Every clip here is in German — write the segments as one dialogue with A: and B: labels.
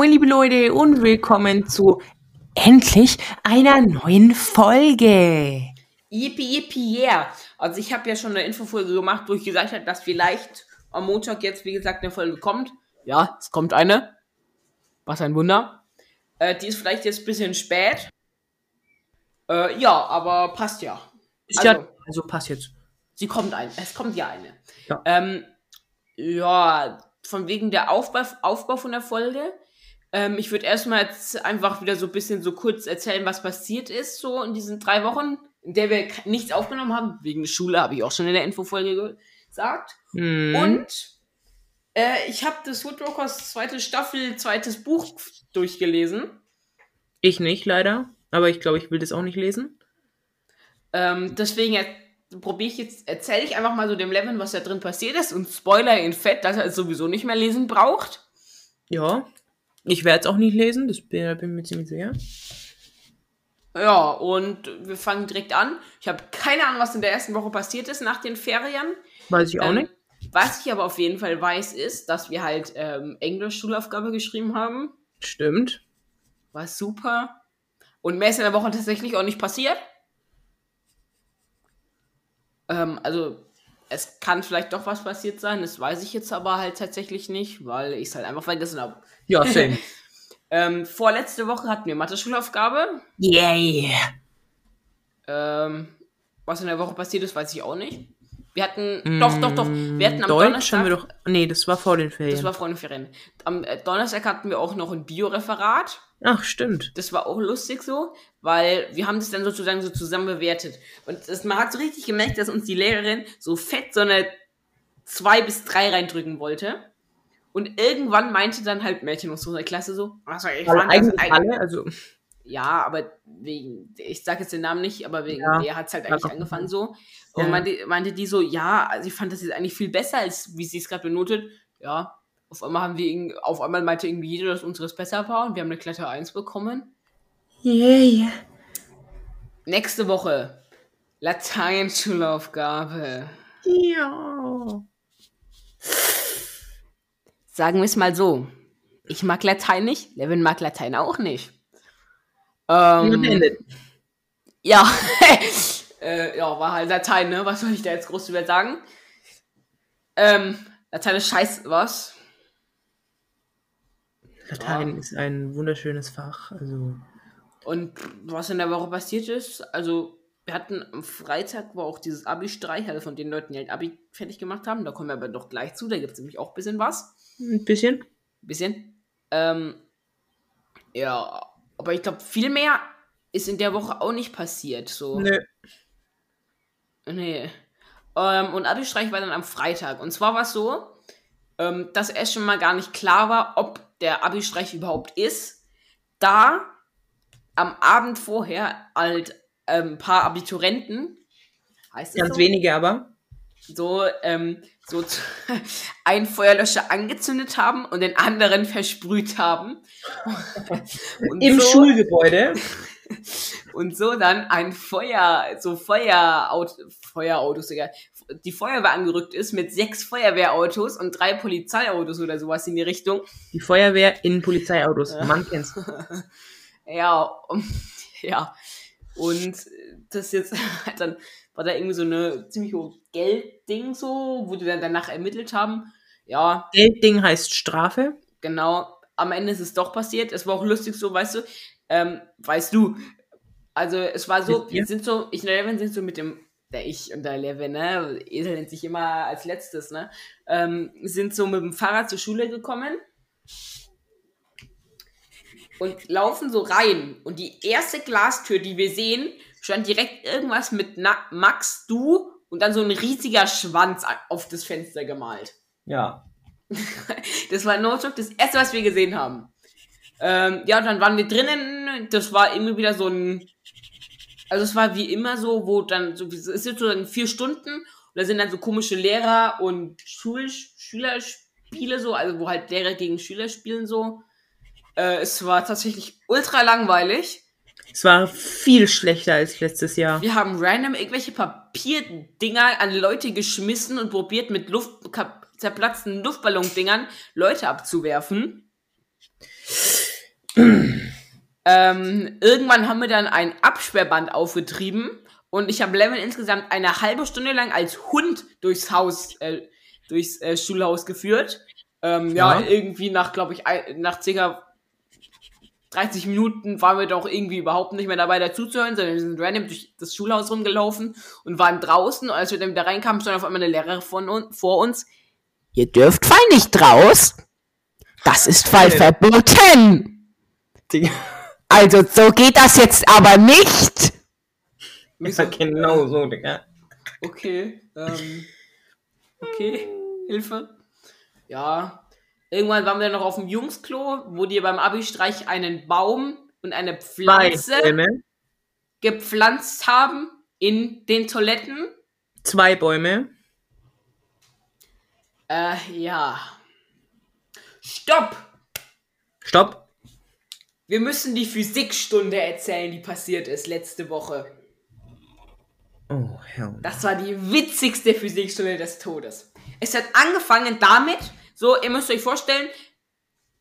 A: Moin, liebe Leute, und willkommen zu endlich einer neuen Folge.
B: Yippie, yippie, yeah. Also ich habe ja schon eine Infofolge gemacht, wo ich gesagt habe, dass vielleicht am Montag jetzt, wie gesagt, eine Folge kommt. Ja, es kommt eine. Was ein Wunder. Äh, die ist vielleicht jetzt ein bisschen spät. Äh, ja, aber passt ja.
A: Ist ja, also passt jetzt.
B: Sie kommt ein. Es kommt ja eine.
A: Ja.
B: Ähm, ja, von wegen der Aufbau, Aufbau von der Folge. Ähm, ich würde erstmal jetzt einfach wieder so ein bisschen so kurz erzählen, was passiert ist, so in diesen drei Wochen, in der wir nichts aufgenommen haben. Wegen der Schule habe ich auch schon in der Infofolge gesagt.
A: Hm.
B: Und äh, ich habe das Woodwalkers zweite Staffel, zweites Buch durchgelesen.
A: ich nicht, leider. Aber ich glaube, ich will das auch nicht lesen.
B: Ähm, deswegen probiere ich jetzt, erzähle ich einfach mal so dem Levin, was da drin passiert ist und Spoiler in Fett, dass er es sowieso nicht mehr lesen braucht.
A: Ja. Ich werde es auch nicht lesen, das bin, bin ich mir ziemlich sicher.
B: Ja, und wir fangen direkt an. Ich habe keine Ahnung, was in der ersten Woche passiert ist nach den Ferien.
A: Weiß ich auch
B: Ähm,
A: nicht.
B: Was ich aber auf jeden Fall weiß, ist, dass wir halt ähm, Englisch-Schulaufgabe geschrieben haben.
A: Stimmt.
B: War super. Und mehr ist in der Woche tatsächlich auch nicht passiert. Ähm, also, es kann vielleicht doch was passiert sein. Das weiß ich jetzt aber halt tatsächlich nicht, weil ich es halt einfach vergessen habe.
A: Ja, same.
B: Ähm, vorletzte Woche hatten wir Mathe-Schulaufgabe.
A: Yay.
B: Ähm, was in der Woche passiert ist, weiß ich auch nicht. Wir hatten, doch, doch, doch, wir hatten am
A: Deutsch
B: Donnerstag,
A: haben wir doch. Nee, das war vor den Ferien.
B: das war Freundeferien. Am äh, Donnerstag hatten wir auch noch ein Bioreferat.
A: Ach, stimmt.
B: Das war auch lustig so, weil wir haben das dann sozusagen so zusammen bewertet. Und das, man hat so richtig gemerkt, dass uns die Lehrerin so fett so eine zwei bis drei reindrücken wollte. Und irgendwann meinte dann halt Mädchen aus unserer Klasse so, also ich
A: Alle,
B: fand das
A: eigentlich
B: eigentlich-
A: alle, also.
B: Ja, aber wegen, ich sag jetzt den Namen nicht, aber wegen
A: Ja.
B: der hat's halt
A: Ja,
B: eigentlich angefangen so. Und
A: Ja.
B: meinte, meinte die so, ja, also ich fand das jetzt eigentlich viel besser, als wie sie es gerade benotet. Ja, auf einmal haben wir, auf einmal meinte irgendwie jeder, dass unseres besser war und wir haben eine glatte 1 bekommen.
A: Yay.
B: Nächste Woche, Lateinschulaufgabe.
A: Ja.
B: Sagen wir es mal so. Ich mag Latein nicht, Levin mag Latein auch nicht. Ähm. Ja, äh, ja, war halt Latein, ne? Was soll ich da jetzt groß drüber sagen? Ähm, Latein ist scheiß was.
A: Latein ist ein wunderschönes Fach. Also.
B: Und was in der Woche passiert ist, also wir hatten am Freitag war auch dieses Abi-Streich, also von den Leuten, die halt Abi fertig gemacht haben. Da kommen wir aber doch gleich zu, da gibt es nämlich auch ein bisschen was.
A: Ein bisschen.
B: Bisschen. Ähm, ja, aber ich glaube, viel mehr ist in der Woche auch nicht passiert. So.
A: Nö.
B: Nee. Ähm, und Abi-Streich war dann am Freitag. Und zwar war es so, ähm, dass erst schon mal gar nicht klar war, ob der Abi-Streich überhaupt ist, da am Abend vorher halt ähm, ein paar Abiturienten, heißt es
A: Ganz
B: so?
A: wenige aber.
B: so, ähm, so einen Feuerlöscher angezündet haben und den anderen versprüht haben.
A: Im
B: so,
A: Schulgebäude.
B: Und so dann ein Feuer, so Feueraut Feuerautos, Digga. Die Feuerwehr angerückt ist mit sechs Feuerwehrautos und drei Polizeiautos oder sowas in die Richtung.
A: Die Feuerwehr in Polizeiautos. Man kennt's.
B: Ja, ja. Und das jetzt halt dann war da irgendwie so eine ziemlich hohe Geldding so, wo die dann danach ermittelt haben. Ja,
A: Geldding heißt Strafe.
B: genau. Am Ende ist es doch passiert. Es war auch lustig so, weißt du, ähm, weißt du. Also es war so, wir sind so, ich und Levin sind so mit dem, der ich und der Levin, ne, Esel nennt sich immer als letztes, ne, ähm, sind so mit dem Fahrrad zur Schule gekommen und laufen so rein. Und die erste Glastür, die wir sehen, stand direkt irgendwas mit Na Max, du und dann so ein riesiger Schwanz auf das Fenster gemalt.
A: Ja.
B: Das war no joke, das erste, was wir gesehen haben. Ähm, ja, und dann waren wir drinnen. Das war irgendwie wieder so ein. Also, es war wie immer so, wo dann so. Es sind so dann vier Stunden. Und da sind dann so komische Lehrer und Schul Schülerspiele so. Also, wo halt Lehrer gegen Schüler spielen so. Äh, es war tatsächlich ultra langweilig.
A: Es war viel schlechter als letztes Jahr.
B: Wir haben random irgendwelche Papierdinger an Leute geschmissen und probiert mit Luft, zerplatzten Luftballon-Dingern Leute abzuwerfen. ähm, irgendwann haben wir dann ein Absperrband aufgetrieben und ich habe Lemon insgesamt eine halbe Stunde lang als Hund durchs Haus, äh, durchs äh, Schulhaus geführt. Ähm, ja. ja, irgendwie nach, glaube ich, nach circa 30 Minuten waren wir doch irgendwie überhaupt nicht mehr dabei dazuzuhören, sondern wir sind random durch das Schulhaus rumgelaufen und waren draußen. Und als wir dann wieder reinkamen, stand auf einmal eine Lehrerin von uns, vor uns.
A: Ihr dürft fall nicht raus. Das ist Fall verboten. Also so geht das jetzt aber nicht.
B: Ja, genau so, Digga. Okay, ähm, okay, Hilfe. Ja, irgendwann waren wir noch auf dem Jungsklo, wo die beim Abi-Streich einen Baum und eine Pflanze gepflanzt haben in den Toiletten.
A: Zwei Bäume.
B: Äh, ja. Stopp!
A: Stopp!
B: Wir müssen die Physikstunde erzählen, die passiert ist letzte Woche.
A: Oh, Herr.
B: Das war die witzigste Physikstunde des Todes. Es hat angefangen damit, so, ihr müsst euch vorstellen,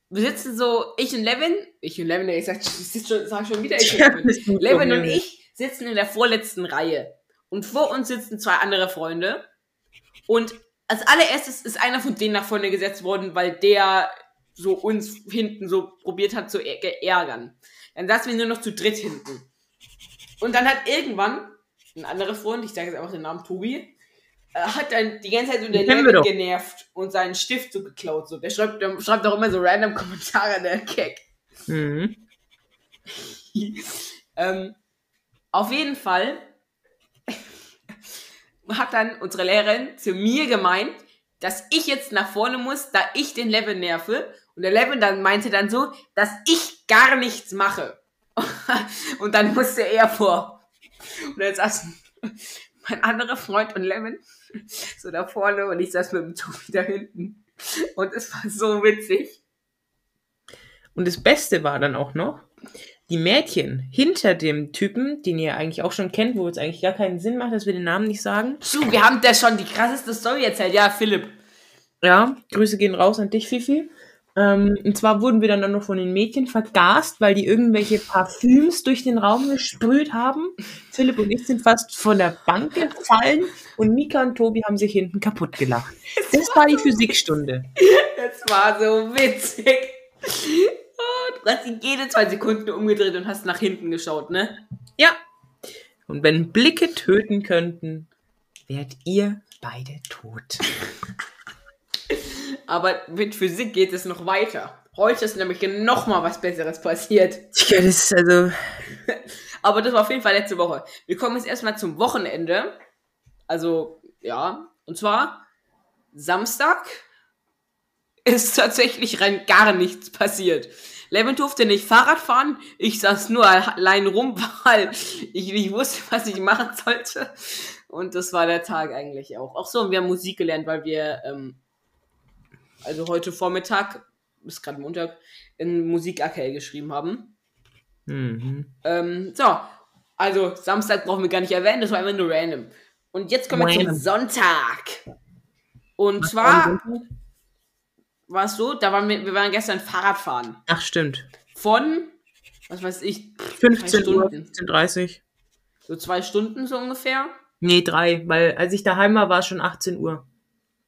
B: wir sitzen so, ich und Levin, ich und Levin, ich sag, ich sag schon wieder, ich und Levin. Levin und ich sitzen in der vorletzten Reihe. Und vor uns sitzen zwei andere Freunde. Und als allererstes ist einer von denen nach vorne gesetzt worden, weil der so uns hinten so probiert hat zu ärgern. Dann saßen wir nur noch zu dritt hinten. Und dann hat irgendwann ein anderer Freund, ich sage jetzt einfach den Namen Tobi, äh, hat dann die ganze Zeit so der Levin genervt und seinen Stift so geklaut. So. Der schreibt, der schreibt auch immer so random Kommentare, der Keck. Mhm. ähm, auf jeden Fall hat dann unsere Lehrerin zu mir gemeint, dass ich jetzt nach vorne muss, da ich den Levin nerve. Und der Levin dann meinte dann so, dass ich gar nichts mache. und dann musste er vor. Und dann saßen mein anderer Freund und Lemon so da vorne und ich saß mit dem Tobi da hinten. Und es war so witzig.
A: Und das Beste war dann auch noch, die Mädchen hinter dem Typen, den ihr eigentlich auch schon kennt, wo es eigentlich gar keinen Sinn macht, dass wir den Namen nicht sagen.
B: So, wir haben da schon die krasseste Story erzählt. Ja, Philipp.
A: Ja, Grüße gehen raus an dich, Fifi. Ähm, und zwar wurden wir dann, dann noch von den Mädchen vergast, weil die irgendwelche Parfüms durch den Raum gesprüht haben. Philipp und ich sind fast von der Bank gefallen und Mika und Tobi haben sich hinten kaputt gelacht. Das war die Physikstunde.
B: Das war so witzig. Du hast dich jede zwei Sekunden umgedreht und hast nach hinten geschaut, ne?
A: Ja. Und wenn Blicke töten könnten, wärt ihr beide tot.
B: Aber mit Physik geht es noch weiter. Heute ist nämlich noch mal was Besseres passiert.
A: Ja, das ist also.
B: Aber das war auf jeden Fall letzte Woche. Wir kommen jetzt erstmal zum Wochenende. Also, ja. Und zwar Samstag ist tatsächlich rein gar nichts passiert. Levin durfte nicht Fahrrad fahren. Ich saß nur allein rum, weil ich nicht wusste, was ich machen sollte. Und das war der Tag eigentlich auch. Auch so, wir haben Musik gelernt, weil wir ähm, also heute Vormittag, ist gerade Montag, in Musik AKL geschrieben haben. Mhm. Ähm, so, also Samstag brauchen wir gar nicht erwähnen, das war einfach nur random. Und jetzt kommen wir zum Sonntag. Und zwar war es so, da waren wir, wir waren gestern Fahrradfahren.
A: Ach, stimmt.
B: Von, was weiß ich,
A: 15 Uhr, 15.30
B: So zwei Stunden so ungefähr?
A: Nee, drei, weil als ich daheim war, war es schon 18 Uhr.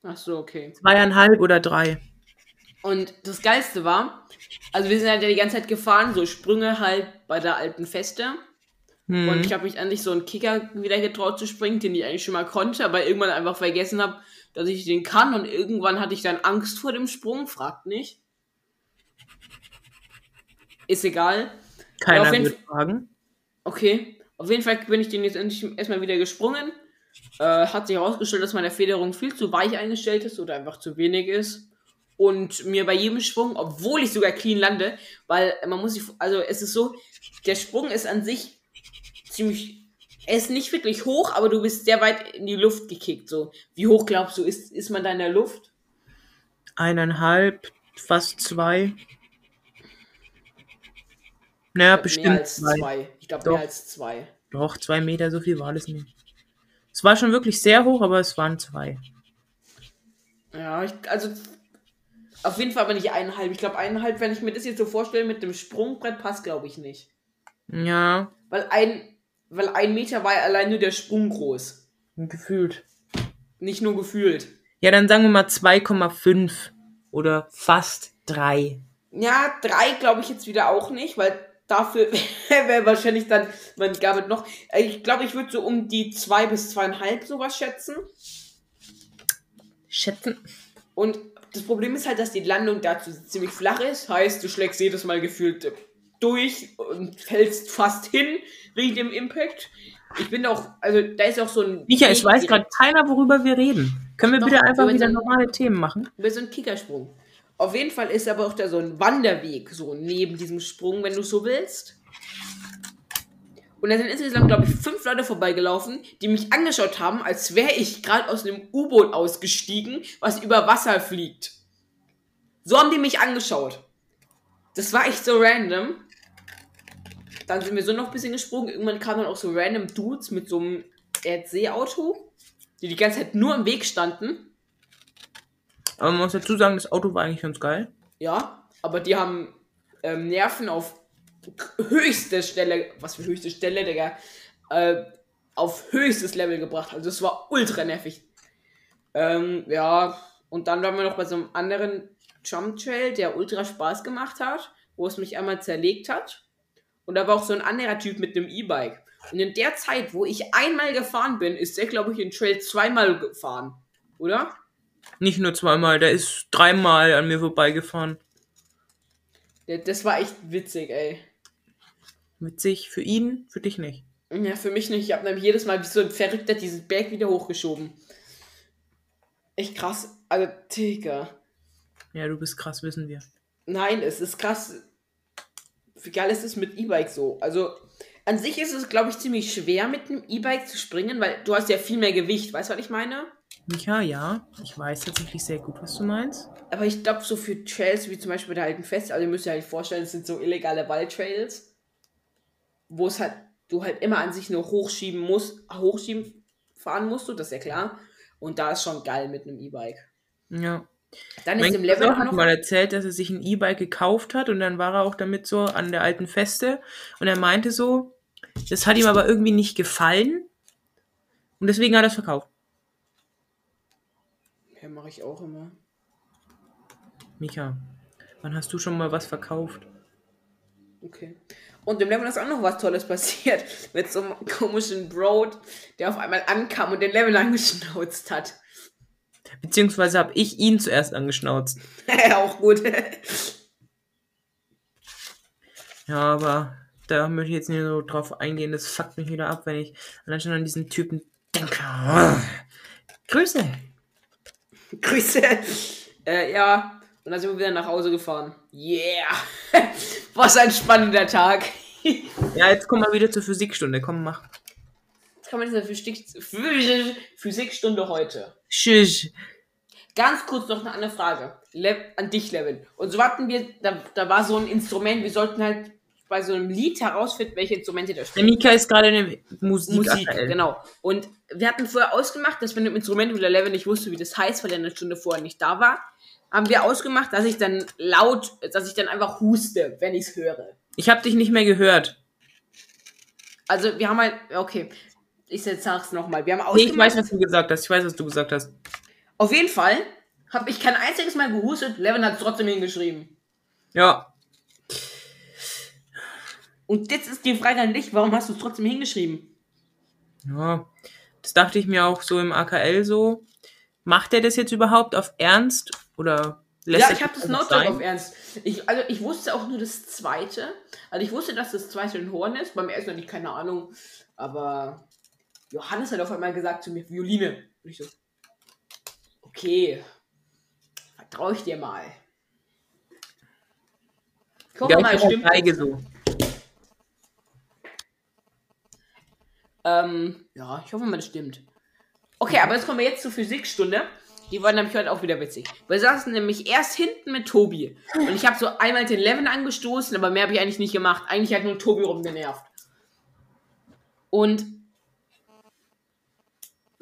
B: Ach so, okay.
A: Zweieinhalb oder drei.
B: Und das Geilste war, also wir sind halt ja die ganze Zeit gefahren, so Sprünge halt bei der alten Feste. Hm. Und ich habe mich endlich so einen Kicker wieder getraut zu springen, den ich eigentlich schon mal konnte, aber irgendwann einfach vergessen habe, dass ich den kann. Und irgendwann hatte ich dann Angst vor dem Sprung, fragt nicht. Ist egal.
A: Keiner wird fragen.
B: Okay. Auf jeden Fall bin ich den jetzt endlich erstmal wieder gesprungen. Äh, hat sich herausgestellt, dass meine Federung viel zu weich eingestellt ist oder einfach zu wenig ist. Und mir bei jedem Sprung, obwohl ich sogar clean lande, weil man muss sich, also es ist so, der Sprung ist an sich ziemlich, er ist nicht wirklich hoch, aber du bist sehr weit in die Luft gekickt. So, wie hoch glaubst du, ist, ist man da in der Luft?
A: Eineinhalb, fast zwei. Naja, bestimmt. Mehr
B: als zwei. zwei. Ich glaube, mehr als zwei.
A: Doch, zwei Meter, so viel war das nicht. Es war schon wirklich sehr hoch, aber es waren zwei.
B: Ja, ich, also Auf jeden Fall aber nicht eineinhalb. Ich glaube, eineinhalb, wenn ich mir das jetzt so vorstelle mit dem Sprungbrett, passt, glaube ich, nicht.
A: Ja,
B: Weil ein, weil ein Meter war ja allein nur der Sprung groß.
A: gefühlt.
B: Nicht nur gefühlt.
A: Ja, dann sagen wir mal 2,5 oder fast 3.
B: Ja, drei glaube ich jetzt wieder auch nicht, weil dafür wäre wahrscheinlich dann mein Gabel noch. Ich glaube, ich würde so um die zwei bis zweieinhalb sowas schätzen.
A: Schätzen.
B: Und das Problem ist halt, dass die Landung dazu ziemlich flach ist. Heißt, du schlägst jedes Mal gefühlt durch und fällst fast hin wegen dem Impact. Ich bin auch, also da ist auch so ein.
A: Micha, ich weiß gerade keiner, worüber wir reden. Können wir
B: Doch,
A: bitte einfach wieder
B: den-
A: normale Themen machen?
B: Über so einen Kickersprung. Auf jeden Fall ist aber auch da so ein Wanderweg, so neben diesem Sprung, wenn du so willst. Und da sind insgesamt, glaube ich, fünf Leute vorbeigelaufen, die mich angeschaut haben, als wäre ich gerade aus einem U-Boot ausgestiegen, was über Wasser fliegt. So haben die mich angeschaut. Das war echt so random. Dann sind wir so noch ein bisschen gesprungen. Irgendwann kamen dann auch so random Dudes mit so einem RC-Auto, die die ganze Zeit nur im Weg standen.
A: Aber man muss dazu sagen, das Auto war eigentlich ganz geil.
B: Ja, aber die haben ähm, Nerven auf höchste Stelle, was für höchste Stelle, Digga, äh, auf höchstes Level gebracht. Also es war ultra nervig. Ähm, ja, und dann waren wir noch bei so einem anderen Jump Trail, der ultra Spaß gemacht hat, wo es mich einmal zerlegt hat. Und da war auch so ein anderer Typ mit einem E-Bike. Und in der Zeit, wo ich einmal gefahren bin, ist der, glaube ich, den Trail zweimal gefahren. Oder?
A: Nicht nur zweimal, der ist dreimal an mir vorbeigefahren.
B: Das war echt witzig, ey.
A: Witzig für ihn, für dich nicht.
B: Ja, für mich nicht. Ich habe nämlich jedes Mal wie so ein Verrückter diesen Berg wieder hochgeschoben. Echt krass. Also, Digga.
A: Ja, du bist krass, wissen wir.
B: Nein, es ist krass. Wie geil ist es mit E-Bike so? Also, an sich ist es, glaube ich, ziemlich schwer mit einem E-Bike zu springen, weil du hast ja viel mehr Gewicht. Weißt du, was ich meine?
A: Micha, ja, ich weiß tatsächlich sehr gut, was du meinst.
B: Aber ich glaube, so für Trails wie zum Beispiel der alten Fest, also ihr müsst euch halt vorstellen, es sind so illegale Waldtrails, wo es halt, du halt immer an sich nur hochschieben musst, hochschieben fahren musst du, das ist ja klar. Und da ist schon geil mit einem E-Bike.
A: Ja.
B: Dann
A: Mein
B: ist im Level auch
A: hat
B: noch.
A: mal erzählt, dass er sich ein E-Bike gekauft hat und dann war er auch damit so an der alten Feste und er meinte so, das hat ihm aber irgendwie nicht gefallen und deswegen hat er es verkauft.
B: Ja, mache ich auch immer.
A: Micha, wann hast du schon mal was verkauft?
B: Okay. Und im Level ist auch noch was Tolles passiert. Mit so einem komischen Bro, der auf einmal ankam und den Level angeschnauzt hat.
A: Beziehungsweise habe ich ihn zuerst angeschnauzt.
B: auch gut.
A: Ja, aber da möchte ich jetzt nicht so drauf eingehen. Das fuckt mich wieder ab, wenn ich allein schon an diesen Typen denke. Grüße.
B: Grüße. Äh, ja. Und dann sind wir wieder nach Hause gefahren. Yeah. Was ein spannender Tag.
A: Ja, jetzt komm mal wieder zur Physikstunde. Komm, mach.
B: Was kann man denn für Physik Physik- Physikstunde heute?
A: Tschüss.
B: Ganz kurz noch eine andere Frage. Le an dich, Levin. Und so hatten wir, da, da war so ein Instrument, wir sollten halt bei so einem Lied herausfinden, welche Instrumente da
A: Der
B: spielen.
A: Mika ist gerade in der Musik.
B: Musik, genau. Und wir hatten vorher ausgemacht, dass wenn dem Instrument, wo der Levin nicht wusste, wie das heißt, weil er eine Stunde vorher nicht da war, haben wir ausgemacht, dass ich dann laut, dass ich dann einfach huste, wenn ich es höre.
A: Ich habe dich nicht mehr gehört.
B: Also wir haben halt, okay, ich sag's nochmal. Wir haben
A: Nee, ich weiß, was du gesagt hast. Ich weiß, was du gesagt hast.
B: auf jeden Fall habe ich kein einziges Mal gehustet, Levin hat es trotzdem hingeschrieben.
A: Ja.
B: Und jetzt ist die Frage an dich, warum hast du es trotzdem hingeschrieben?
A: Ja. Das dachte ich mir auch so im AKL so. Macht er das jetzt überhaupt auf Ernst? Oder lässt
B: ja, ich habe das Notebook auf Ernst. Ich, also ich wusste auch nur das zweite. Also ich wusste, dass das zweite ein Horn ist. Beim ersten hatte ich keine Ahnung. Aber Johannes hat auf einmal gesagt zu mir, Violine. Und ich so, okay, vertraue ich dir mal. Ich hoffe
A: Ja,
B: mal, stimmt.
A: Geige so.
B: Ähm, ja, ich hoffe mal, das stimmt. Okay, aber jetzt kommen wir jetzt zur Physikstunde. Die war nämlich heute auch wieder witzig. Wir saßen nämlich erst hinten mit Tobi. Und ich habe so einmal den Levin angestoßen, aber mehr habe ich eigentlich nicht gemacht. Eigentlich hat nur Tobi rumgenervt. Und.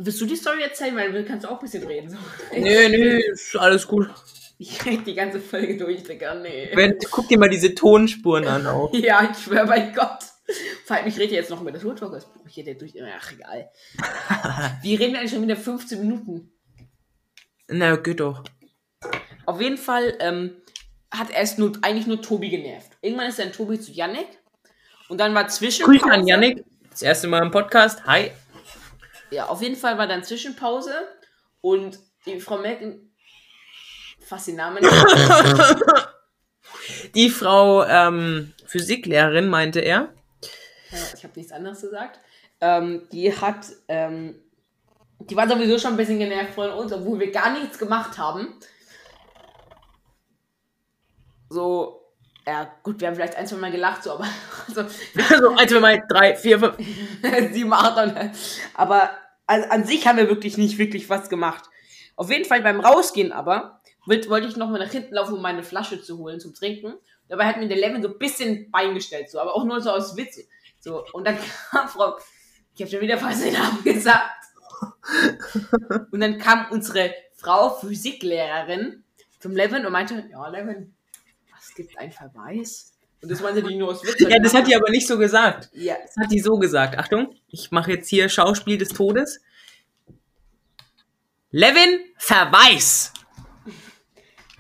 B: Willst du die Story erzählen? Weil du kannst auch ein bisschen reden. So.
A: Nee, nee, ist alles gut.
B: Ich rede die ganze Folge durch, Digga. Nee.
A: Wenn, guck dir mal diese Tonspuren an auch.
B: Ja, ich schwöre bei Gott. Vor allem, ich rede jetzt noch über das Woodwalkers Buch. Ich rede durch. Ach, egal. Wir reden eigentlich schon wieder 15 Minuten.
A: Na, geht doch.
B: Auf jeden Fall ähm, hat erst nur, eigentlich nur Tobi genervt. Irgendwann ist dann Tobi zu Yannick. Und dann war Zwischenpause.
A: Grüße an Yannick. Das erste Mal im Podcast. Hi.
B: Ja, auf jeden Fall war dann Zwischenpause. Und die Frau Merkel. Fast den Namen.
A: Die Frau ähm, Physiklehrerin, meinte er.
B: Ja, ich habe nichts anderes gesagt. Ähm, die hat, ähm, die war sowieso schon ein bisschen genervt von uns, obwohl wir gar nichts gemacht haben. So, ja, gut, wir haben vielleicht ein, zwei Mal gelacht, so, aber also,
A: Also, eins, zwei, mal, drei, vier, fünf.
B: sieben, acht, und- aber also, an sich haben wir wirklich nicht wirklich was gemacht. Auf jeden Fall beim Rausgehen aber wollt- wollte ich noch mal nach hinten laufen, um meine Flasche zu holen zum Trinken. Dabei hat mir der Levin so ein bisschen Bein gestellt, so, aber auch nur so aus Witz. So, und dann kam Frau, ich habe schon wieder fast den Namen gesagt. Und dann kam unsere Frau Physiklehrerin zum Levin und meinte, ja, Levin, es gibt einen Verweis. Und das meinte die nur aus Witz.
A: Ja, das hat die aber nicht so gesagt.
B: ja,
A: Das hat die so gesagt. Achtung, ich mache jetzt hier Schauspiel des Todes. Levin, Verweis.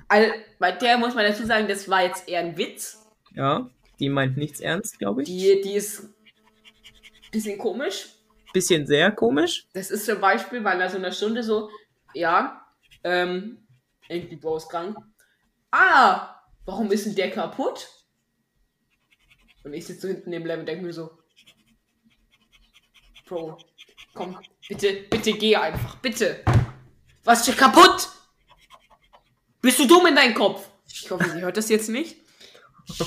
B: Also, bei der muss man dazu sagen, das war jetzt eher ein Witz.
A: Ja, die meint nichts ernst, glaube ich.
B: Die, die ist ein bisschen komisch.
A: Bisschen sehr komisch.
B: Das ist zum Beispiel, weil nach so einer Stunde so, ja, ähm, irgendwie Bro ist krank. Ah, warum ist denn der kaputt? Und ich sitze so hinten neben Level und denke mir so, Bro, komm, bitte, bitte geh einfach, bitte. Was ist kaputt? Bist du dumm in deinem Kopf? Ich hoffe, sie hört das jetzt nicht.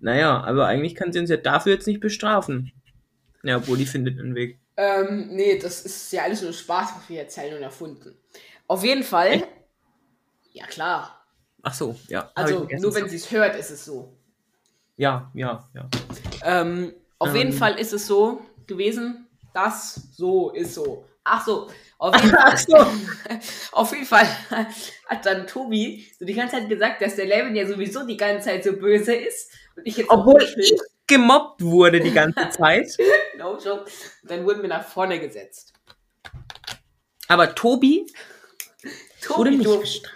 A: Naja, aber eigentlich kann sie uns ja dafür jetzt nicht bestrafen. Ja, obwohl die findet einen Weg.
B: Ähm, nee, das ist ja alles nur Spaß, was wir erzählen und erfunden. Auf jeden Fall.
A: Echt?
B: Ja, klar.
A: Ach so, ja.
B: Also, nur wenn sie es hört, ist es so.
A: Ja, ja, ja.
B: Ähm, auf
A: Ähm.
B: jeden Fall ist es so gewesen, dass so ist so. Ach so, auf jeden Fall,
A: so.
B: auf jeden Fall hat dann Tobi so die ganze Zeit gesagt, dass der Levin ja sowieso die ganze Zeit so böse ist. Und ich jetzt
A: Obwohl
B: nicht
A: ich gemobbt wurde die ganze Zeit.
B: No joke. Und dann wurden wir nach vorne gesetzt.
A: Aber Tobi wurde
B: Tobi,
A: nicht
B: du,
A: bestraft.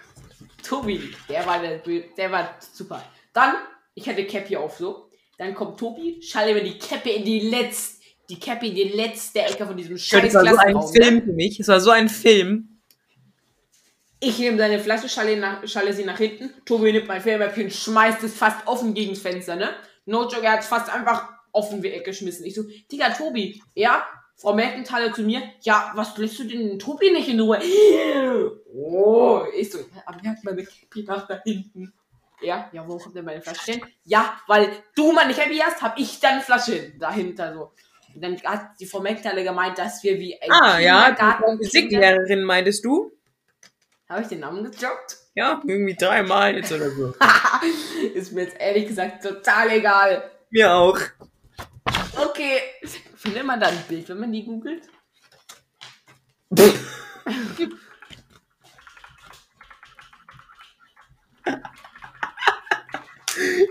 B: Tobi, der war, der, der war super. Dann, ich hatte Cappy auf so. Dann kommt Tobi, schalte mir die Cappy in die letzte, die Cappy in die letzte Ecke von diesem scheiß
A: Das war so ein
B: ne?
A: Film für mich. Es war so ein Film.
B: Ich nehme seine Flasche, schalle, nach, schalle sie nach hinten. Tobi nimmt mein Filmmäppchen, schmeißt es fast offen gegen das Fenster, ne? No joke, er hat es fast einfach offen weggeschmissen. Ich so, Digga, Tobi, ja? Frau Merkenthaler zu mir, ja, was lässt du denn den Tobi nicht in Ruhe? Oh, ich so, aber er hat meine Cappy nach da hinten. Ja, ja, wo kommt denn meine Flasche hin? Ja, weil du meine Cappy hast, hab ich deine Flasche hin, dahinter so. Und dann hat die Frau Merkenthaler gemeint, dass wir wie ein
A: Ah, ja, die Physiklehrerin meintest du?
B: Habe ich den Namen gedroppt?
A: Ja, irgendwie dreimal jetzt oder so.
B: Ist mir jetzt ehrlich gesagt total egal.
A: Mir auch.
B: Okay. Findet man da ein Bild, wenn man die googelt?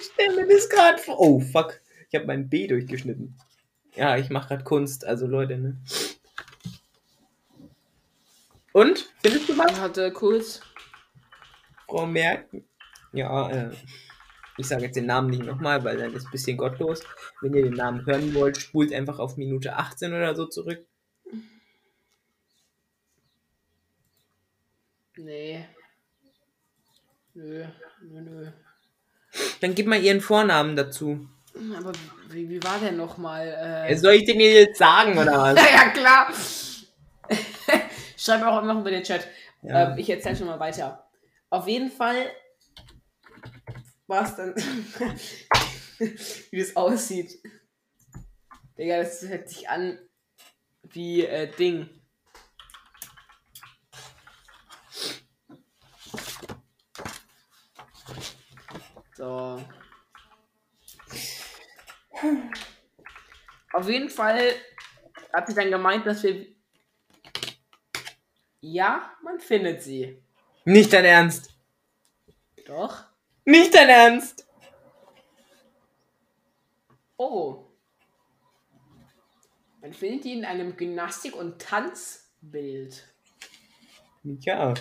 A: Stell mir das gerade vor. Oh, fuck. Ich habe mein B durchgeschnitten. Ja, ich mache gerade Kunst, also Leute, ne? Und? Findest du was?
B: Hatte kurz.
A: Frau Merkel? Ja, äh, ich sage jetzt den Namen nicht nochmal, weil dann ist ein bisschen gottlos. Wenn ihr den Namen hören wollt, spult einfach auf Minute 18 oder so zurück.
B: Nee. Nö, nö, nö.
A: Dann gib mal ihren Vornamen dazu.
B: Aber wie, wie war der nochmal? Äh,
A: Soll ich den jetzt sagen oder was?
B: ja, klar. Schreib auch immer über den Chat.
A: Ja.
B: Ähm, ich erzähl schon mal weiter. Auf jeden Fall war es dann, wie das aussieht. Digga, das hört sich an wie äh, Ding. So. Auf jeden Fall hat sie dann gemeint, dass wir. Ja, man findet sie.
A: Nicht dein Ernst.
B: Doch.
A: Nicht dein Ernst.
B: Oh. Man findet ihn in einem Gymnastik- und Tanzbild.
A: Ja.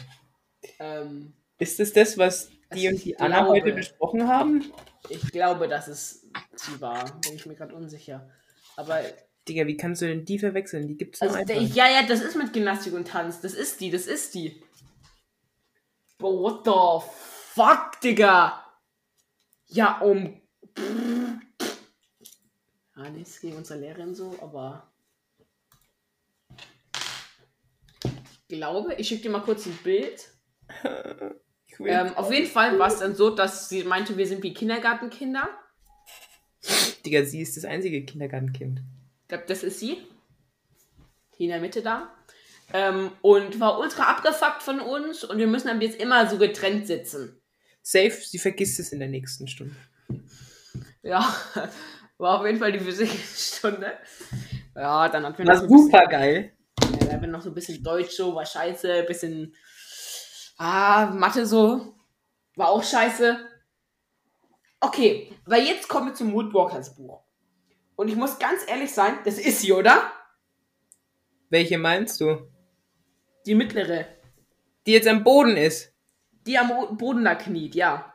B: Ähm,
A: Ist es das, was die und die
B: ich
A: Anna heute
B: glaube-
A: besprochen haben?
B: ich glaube, dass es sie war. Bin ich mir gerade unsicher. Aber
A: Digga, wie kannst du denn die verwechseln? Die gibt's
B: Also, der, ja, ja, das ist mit Gymnastik und Tanz. Das ist die, das ist die. Bro, what the fuck, Digga? Ja, um. Ja, nichts gegen unsere Lehrerin so, aber. Ich glaube, ich schicke dir mal kurz ein Bild. Ähm, auf jeden Fall war es dann so, dass sie meinte, wir sind wie Kindergartenkinder.
A: Digga, sie ist das einzige Kindergartenkind.
B: Ich glaube, das ist sie. Die in der Mitte da. Ähm, und war ultra abgefuckt von uns und wir müssen dann jetzt immer so getrennt sitzen.
A: Safe, sie vergisst es in der nächsten Stunde.
B: Ja, war auf jeden Fall die Physikstunde. Ja, dann hatten wir
A: War
B: ein bisschen,
A: super geil.
B: ja, dann hatten wir noch so ein bisschen Deutsch so, war scheiße, bisschen ah, Mathe so, war auch scheiße. Okay, weil jetzt kommen wir zum Woodwalkers Buch. Und ich muss ganz ehrlich sein, das ist sie, oder?
A: Welche meinst du?
B: Die mittlere.
A: Die jetzt am Boden ist.
B: Die am Boden da kniet, ja.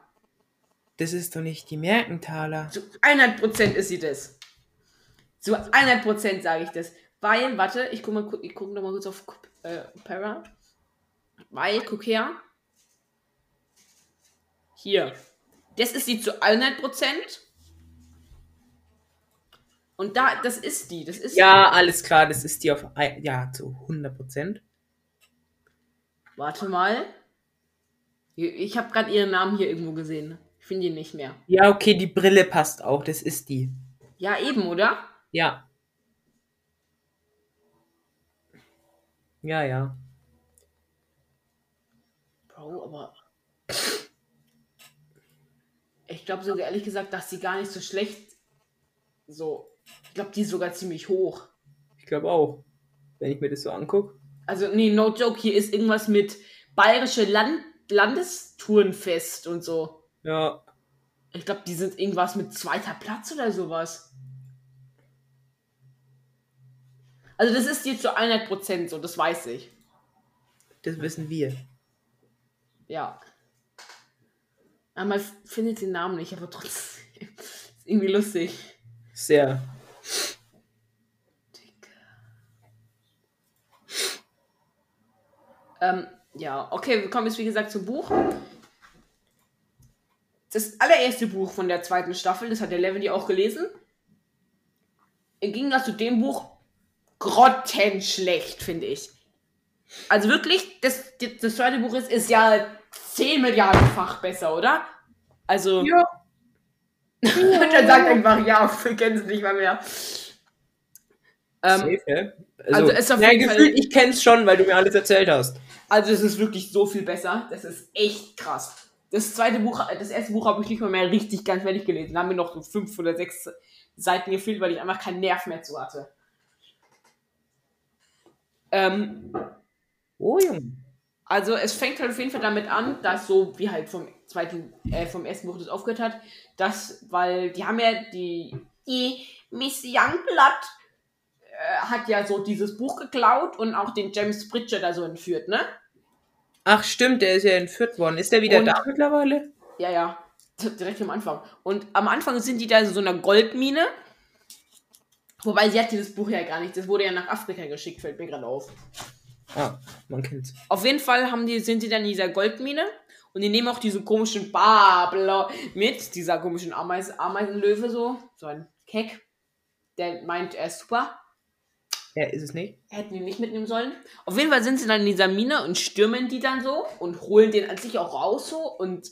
A: Das ist doch nicht die Merkenthaler.
B: Zu 100% ist sie das. Zu 100% sage ich das. Weil, warte, ich gucke mal, ich guck noch mal kurz auf äh, Para. Weil, guck her. Hier. Das ist sie zu 100%. Und da, das ist die. Das ist
A: Ja, alles klar, das ist die auf. Ja, zu 100%.
B: Warte mal. Ich habe gerade ihren Namen hier irgendwo gesehen. Ich finde ihn nicht mehr.
A: Ja, okay, die Brille passt auch, das ist die.
B: Ja, eben, oder?
A: Ja. Ja, ja.
B: Bro, aber. Ich glaube sogar ehrlich gesagt, dass sie gar nicht so schlecht. So. Ich glaube, die ist sogar ziemlich hoch.
A: Ich glaube auch. Wenn ich mir das so angucke.
B: Also, nee, no joke, hier ist irgendwas mit bayerische Land Landestourenfest und so.
A: Ja.
B: Ich glaube, die sind irgendwas mit zweiter Platz oder sowas. Also, das ist dir zu 100% so, das weiß ich.
A: Das wissen wir.
B: Ja. Aber man findet den Namen nicht, aber trotzdem. ist irgendwie lustig.
A: Sehr.
B: Ähm, ja, okay, wir kommen jetzt wie gesagt zum Buch. Das allererste Buch von der zweiten Staffel, das hat der ja auch gelesen. Im Gegensatz zu dem Buch grottenschlecht, finde ich. Also wirklich, das, das, das zweite Buch ist, ist ja 10 Milliardenfach besser, oder? Also,
A: Ja.
B: und dann sagt einfach, ja, wir kennen es nicht mal mehr. Ähm,
A: Safe, hä?
B: also ist auf jeden Fall-
A: gefühlt, ich kenn's schon, weil du mir alles erzählt hast.
B: Also es ist wirklich so viel besser. Das ist echt krass. Das zweite Buch, das erste Buch habe ich nicht mal mehr richtig ganz fertig gelesen. Da haben mir noch so fünf oder sechs Seiten gefehlt, weil ich einfach keinen Nerv mehr zu hatte. Ähm,
A: Oh, Junge.
B: also es fängt halt auf jeden Fall damit an, dass so wie halt vom zweiten, äh, vom ersten Buch das aufgehört hat, dass, weil die haben ja die, die Miss Youngblood hat ja so dieses Buch geklaut und auch den James Bridger da so entführt, ne?
A: Ach, stimmt, der ist ja entführt worden. Ist der wieder
B: Und-
A: da mittlerweile?
B: Ja, ja. Direkt am Anfang. Und am Anfang sind die da in so einer Goldmine. Wobei sie hat dieses Buch ja gar nicht. Das wurde ja nach Afrika geschickt, fällt mir gerade auf.
A: Ah, man kennt's.
B: Auf jeden Fall haben die, sind die dann in dieser Goldmine. Und die nehmen auch diesen komischen Babler mit. Dieser komischen Ameis, Ameisenlöwe so. So ein Keck. Der meint, er ist super.
A: Ja, ist es nicht?
B: Hätten die nicht mitnehmen sollen. Auf jeden Fall sind sie dann in dieser Mine und stürmen die dann so und holen den an sich auch raus so und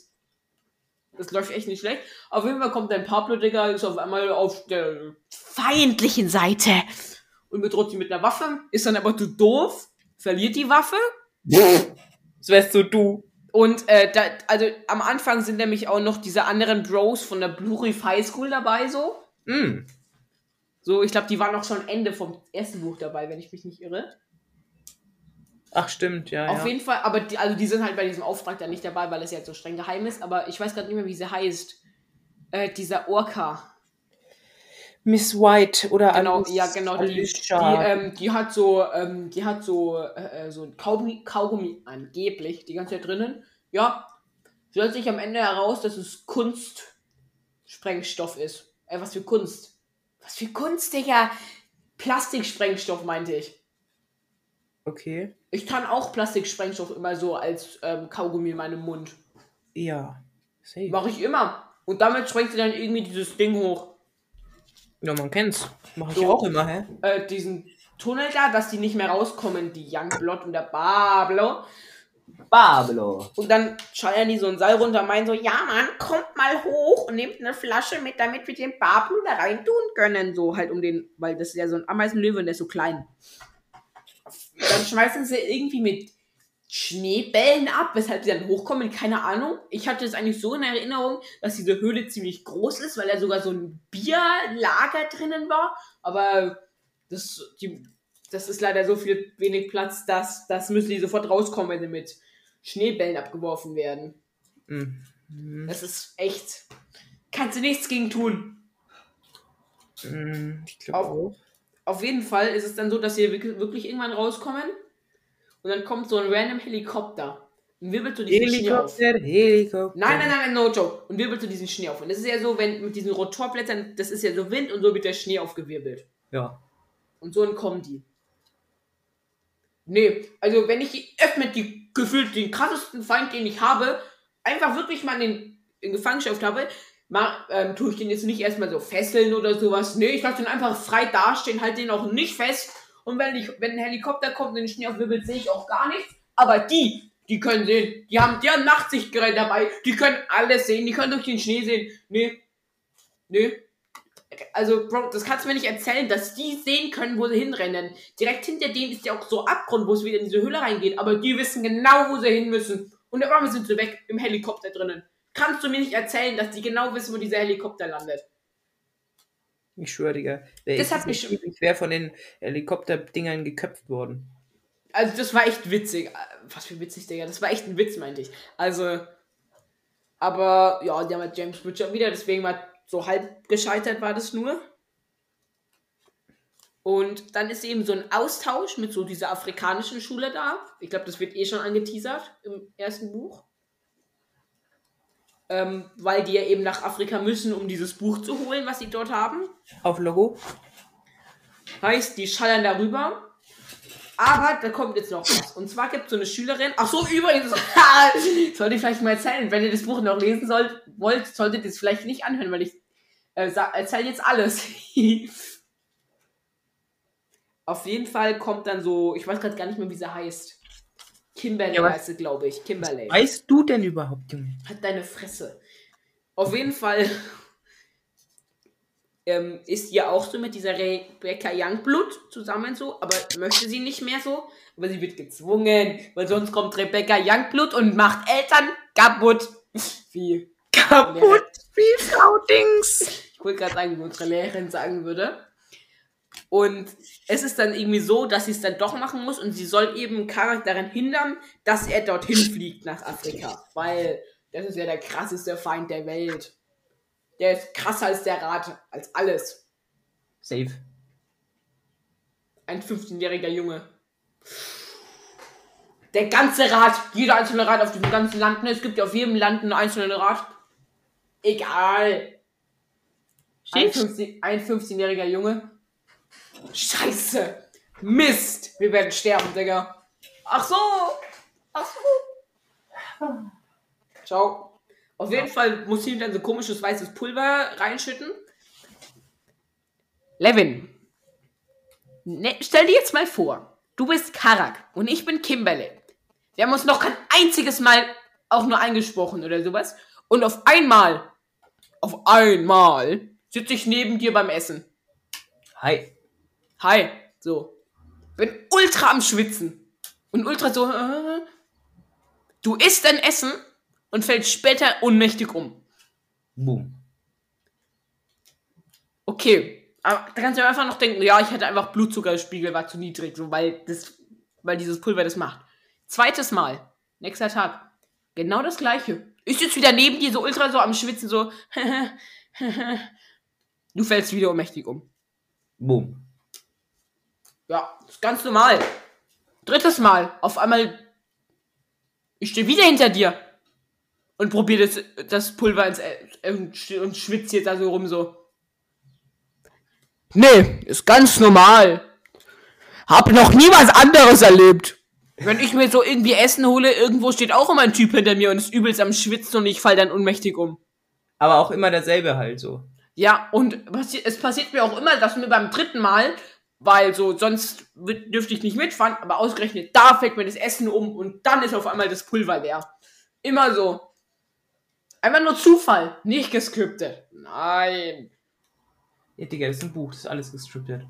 B: das läuft echt nicht schlecht. Auf jeden Fall kommt ein Pablo, Digga, ist auf einmal auf der feindlichen Seite und bedroht sie mit einer Waffe, ist dann aber zu doof, verliert die Waffe
A: Das wärst so du.
B: und äh, da, also am Anfang sind nämlich auch noch diese anderen Bros von der Blue Reef High School dabei so.
A: Hm.
B: So, ich glaube, die waren auch schon Ende vom ersten Buch dabei, wenn ich mich nicht irre.
A: Ach, stimmt, ja.
B: Auf
A: ja.
B: jeden Fall, aber die, also die sind halt bei diesem Auftrag dann nicht dabei, weil es ja jetzt so streng geheim ist. Aber ich weiß gerade nicht mehr, wie sie heißt. Äh, dieser Orca.
A: Miss White oder
B: Genau,
A: Alice-
B: ja, genau. Die, die, ähm, die hat so, ähm, die hat so, äh, äh, so ein Kaugummi, Kaugummi angeblich die ganze Zeit drinnen. Ja, stellt sich am Ende heraus, dass es Kunstsprengstoff ist. Äh, was für Kunst? Was für Kunst, Digga? Plastiksprengstoff meinte ich.
A: okay.
B: Ich kann auch Plastiksprengstoff immer so als ähm, Kaugummi in meinem Mund.
A: Ja. Safe.
B: Mache ich immer. Und damit sprengt sie dann irgendwie dieses Ding hoch.
A: Ja, man kennt's. Mach ich
B: So.
A: auch immer, hä?
B: Äh, diesen Tunnel da, dass die nicht mehr rauskommen, die Youngblood und der Bablo.
C: Pablo.
B: Und dann scheuern die so einen Seil runter und meinen so, ja Mann, kommt mal hoch und nehmt eine Flasche mit, damit wir den Bablu da rein tun können. So halt um den, weil das ist ja so ein Ameisenlöwe und der ist so klein. Dann schmeißen sie irgendwie mit Schneebällen ab, weshalb sie dann hochkommen, keine Ahnung. Ich hatte es eigentlich so in Erinnerung, dass diese Höhle ziemlich groß ist, weil da sogar so ein Bierlager drinnen war. Aber das, die, das ist leider so viel wenig Platz, dass das müssen die sofort rauskommen, wenn sie mit Schneebällen abgeworfen werden.
A: Mhm.
B: Das ist echt. Kannst du nichts gegen tun.
A: Mhm, Ich glaube
B: Auf-
A: auch.
B: Auf jeden Fall ist es dann so, dass sie wirklich irgendwann rauskommen. Und dann kommt so ein random Helikopter. Und wirbelt so diesen Schnee auf.
A: Helikopter, Helikopter.
B: Nein, nein, nein, nein, no joke. Und wirbelt so diesen Schnee auf. Und das ist ja so, wenn mit diesen Rotorblättern, das ist ja so Wind und so wird der Schnee aufgewirbelt.
A: Ja.
B: Und so entkommen die. Nee, also wenn ich erst mit die gefühlt den krassesten Feind, den ich habe, einfach wirklich mal in, in Gefangenschaft habe, mal, ähm, tue ich den jetzt nicht erstmal so fesseln oder sowas. Nee, ich lasse den einfach frei dastehen, halt den auch nicht fest. Und wenn, ich, wenn ein Helikopter kommt und den Schnee aufwirbelt, sehe ich auch gar nichts. Aber die, die können sehen. Die haben, die haben Nachtsichtgerät dabei. Die können alles sehen. Die können durch den Schnee sehen. Nee. Nee. Also, Bro, das kannst du mir nicht erzählen, dass die sehen können, wo sie hinrennen. Direkt hinter denen ist ja auch so Abgrund, wo es wieder in diese Höhle reingeht. Aber die wissen genau, wo sie hin müssen. Und auf einmal sind sie weg im Helikopter drinnen. Kannst du mir nicht erzählen, dass die genau wissen, wo dieser Helikopter landet?
A: Ich schwöre, Digga.
B: Das
A: ist
B: hat mich-?
A: Ich wäre von den Helikopterdingern geköpft worden.
B: Also, das war echt witzig. Was für witzig, Digga. Das war echt ein Witz, meinte ich. Also, aber ja, die haben halt James Bridger wieder, deswegen war so halb gescheitert war das nur. Und dann ist eben so ein Austausch mit so dieser afrikanischen Schule da. Ich glaube, das wird eh schon angeteasert im ersten Buch. Ähm, weil die ja eben nach Afrika müssen, um dieses Buch zu holen, was sie dort haben.
A: Auf Logo?
B: Heißt, die schallern darüber. Aber da kommt jetzt noch was. Und zwar gibt es so eine Schülerin. Ach so, übrigens. sollte ich vielleicht mal erzählen. Wenn ihr das Buch noch lesen sollt, wollt, solltet ihr es vielleicht nicht anhören, weil ich äh, erzähle jetzt alles. Auf jeden Fall kommt dann so, ich weiß gerade gar nicht mehr, wie sie heißt. Kimberly
A: Ja, was-
B: heißt sie, glaube ich. Kimberly.
A: Weißt du denn überhaupt, Junge?
B: Hat deine Fresse. Auf jeden Fall ähm, ist ihr auch so mit dieser Rebecca Youngblood zusammen so, aber möchte sie nicht mehr so. Aber sie wird gezwungen, weil sonst kommt Rebecca Youngblood und macht Eltern kaputt. Wie
A: Kaputt wie Frau Dings.
B: ich wollte gerade sagen, wie unsere Lehrerin sagen würde. Und es ist dann irgendwie so, dass sie es dann doch machen muss und sie soll eben Karak daran hindern, dass er dorthin fliegt nach Afrika. Weil das ist ja der krasseste Feind der Welt. Der ist krasser als der Rat, als alles.
A: Safe.
B: Ein 15-jähriger Junge. Der ganze Rat, jeder einzelne Rat auf diesem ganzen Land, ne? es gibt ja auf jedem Land einen einzelnen Rat. Egal. Ein
A: Shit.
B: 15 ein 15-jähriger Junge. Scheiße. Mist. Wir werden sterben, Digga. Ach so. Ach so. Ciao. Auf jeden Fall muss sie dann so komisches weißes Pulver reinschütten. Levin. Ne, stell dir jetzt mal vor, du bist Karak und ich bin Kimberly. Wir haben uns noch kein einziges Mal auch nur angesprochen oder sowas. Und auf einmal, auf einmal, sitze ich neben dir beim Essen.
A: Hi.
B: Hi. So. Bin ultra am Schwitzen. Und ultra so. Äh, du isst dein Essen und fällst später ohnmächtig um.
A: Boom.
B: Okay. Aber da kannst du einfach noch denken, ja, ich hatte einfach Blutzuckerspiegel war zu niedrig, so, weil das weil dieses Pulver das macht. Zweites Mal, nächster Tag, genau das gleiche. Ich sitze wieder neben dir, so ultra so am Schwitzen, so. du fällst wieder ohnmächtig um.
C: Boom.
B: Ja, ist ganz normal. Drittes Mal, auf einmal. Ich stehe wieder hinter dir. Und probiere das, das Pulver ins. Äh, und und schwitze jetzt da so rum so. Nee, ist ganz normal. Hab noch nie was anderes erlebt. Wenn ich mir so irgendwie Essen hole, irgendwo steht auch immer ein Typ hinter mir und ist übelst am Schwitzen und ich fall dann ohnmächtig um.
C: Aber auch immer derselbe halt so.
B: Ja, und es passiert mir auch immer, dass mir beim dritten Mal, weil so sonst dürfte ich nicht mitfahren, aber ausgerechnet da fällt mir das Essen um und dann ist auf einmal das Pulver leer. Immer so. Einfach nur Zufall, nicht gescriptet. Nein.
C: Ja, Digga, das ist ein Buch, das ist alles gestriptet.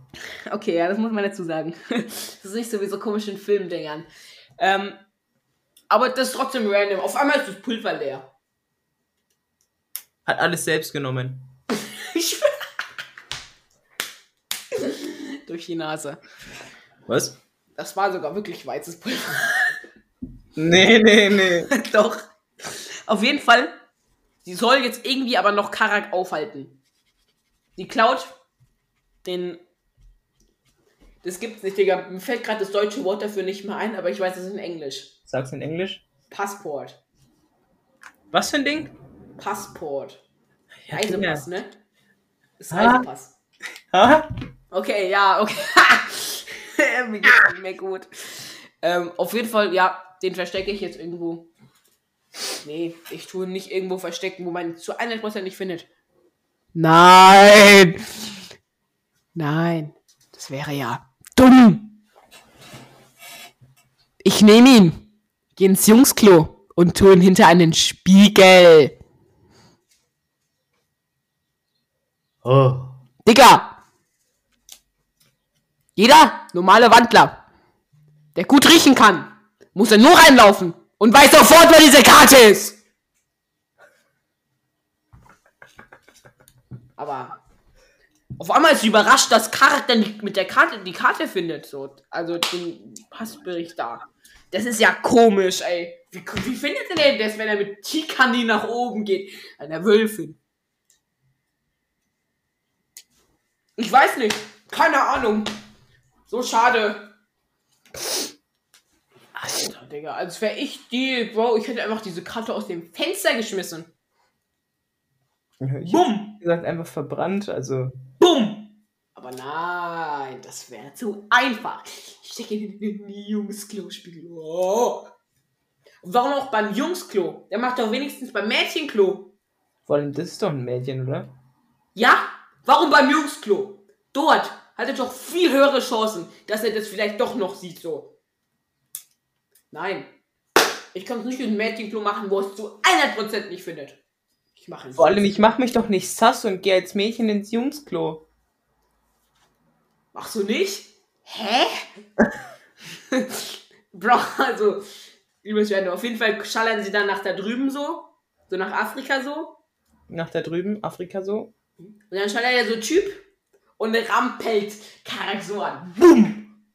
B: Okay, ja, das muss man dazu sagen. das ist nicht so wie so komischen Filmdingern. Ähm, aber das ist trotzdem random. Auf einmal ist das Pulver leer.
C: Hat alles selbst genommen.
B: Ich Durch die Nase.
C: Was?
B: Das war sogar wirklich weißes Pulver.
C: Nee, nee, nee.
B: Doch. Auf jeden Fall, sie soll jetzt irgendwie aber noch Karak aufhalten. Die klaut den. Das gibt's nicht, Digga. Mir fällt gerade das deutsche Wort dafür nicht mehr ein, aber ich weiß es in Englisch.
C: Sag's in Englisch.
B: Passport.
C: Was für ein Ding?
B: Passport.
C: Ja,
B: Reisepass, ne? Ist. Reisepass.
C: Ha?
B: Okay, ja, okay. Mir geht's nicht mehr gut. Ähm, auf jeden Fall, ja, den verstecke ich jetzt irgendwo. Nee, ich tue ihn nicht irgendwo verstecken, wo man ihn zu 100% nicht findet. Nein! Nein, das wäre ja dumm. Ich nehme ihn, geh ins Jungsklo und tue ihn hinter einen Spiegel.
C: Oh.
B: Digga! Jeder normale Wandler, der gut riechen kann, muss da nur reinlaufen und weiß sofort, wer diese Karte ist. Aber auf einmal ist sie überrascht, dass Karak dann mit der Karte die Karte findet. So. Also den Passbericht da. Das ist ja komisch, ey. Wie, wie findet er denn das, wenn er mit Tikani nach oben geht? Einer Wölfin. Ich weiß nicht. Keine Ahnung. So schade. Alter, Digga. Als wäre ich die, Bro, ich hätte einfach diese Karte aus dem Fenster geschmissen.
C: Ich
B: Bumm!
C: gesagt, einfach verbrannt, also.
B: Bumm! Aber nein, das wäre zu einfach. Ich stecke in den Jungsklo-Spiegel. Oh. Und warum auch beim Jungsklo? Der macht doch wenigstens beim Mädchenklo.
C: Vor allem, das ist doch ein Mädchen, oder?
B: Ja? Warum beim Jungsklo? Dort hat er doch viel höhere Chancen, dass er das vielleicht doch noch sieht so. Nein. Ich kann es nicht in Mädchenklo machen, wo es zu 100% nicht findet. Ich mache.
C: Vor allem, ich mach mich doch nicht sass und gehe als Mädchen ins Jungsklo.
B: Machst du nicht? Hä? Bro, also, übelst werden. Auf jeden Fall schallern sie dann nach da drüben so. So nach Afrika so.
C: Nach da drüben, Afrika so.
B: Und dann schallert er so Typ und rampelt Karak so an. Bumm!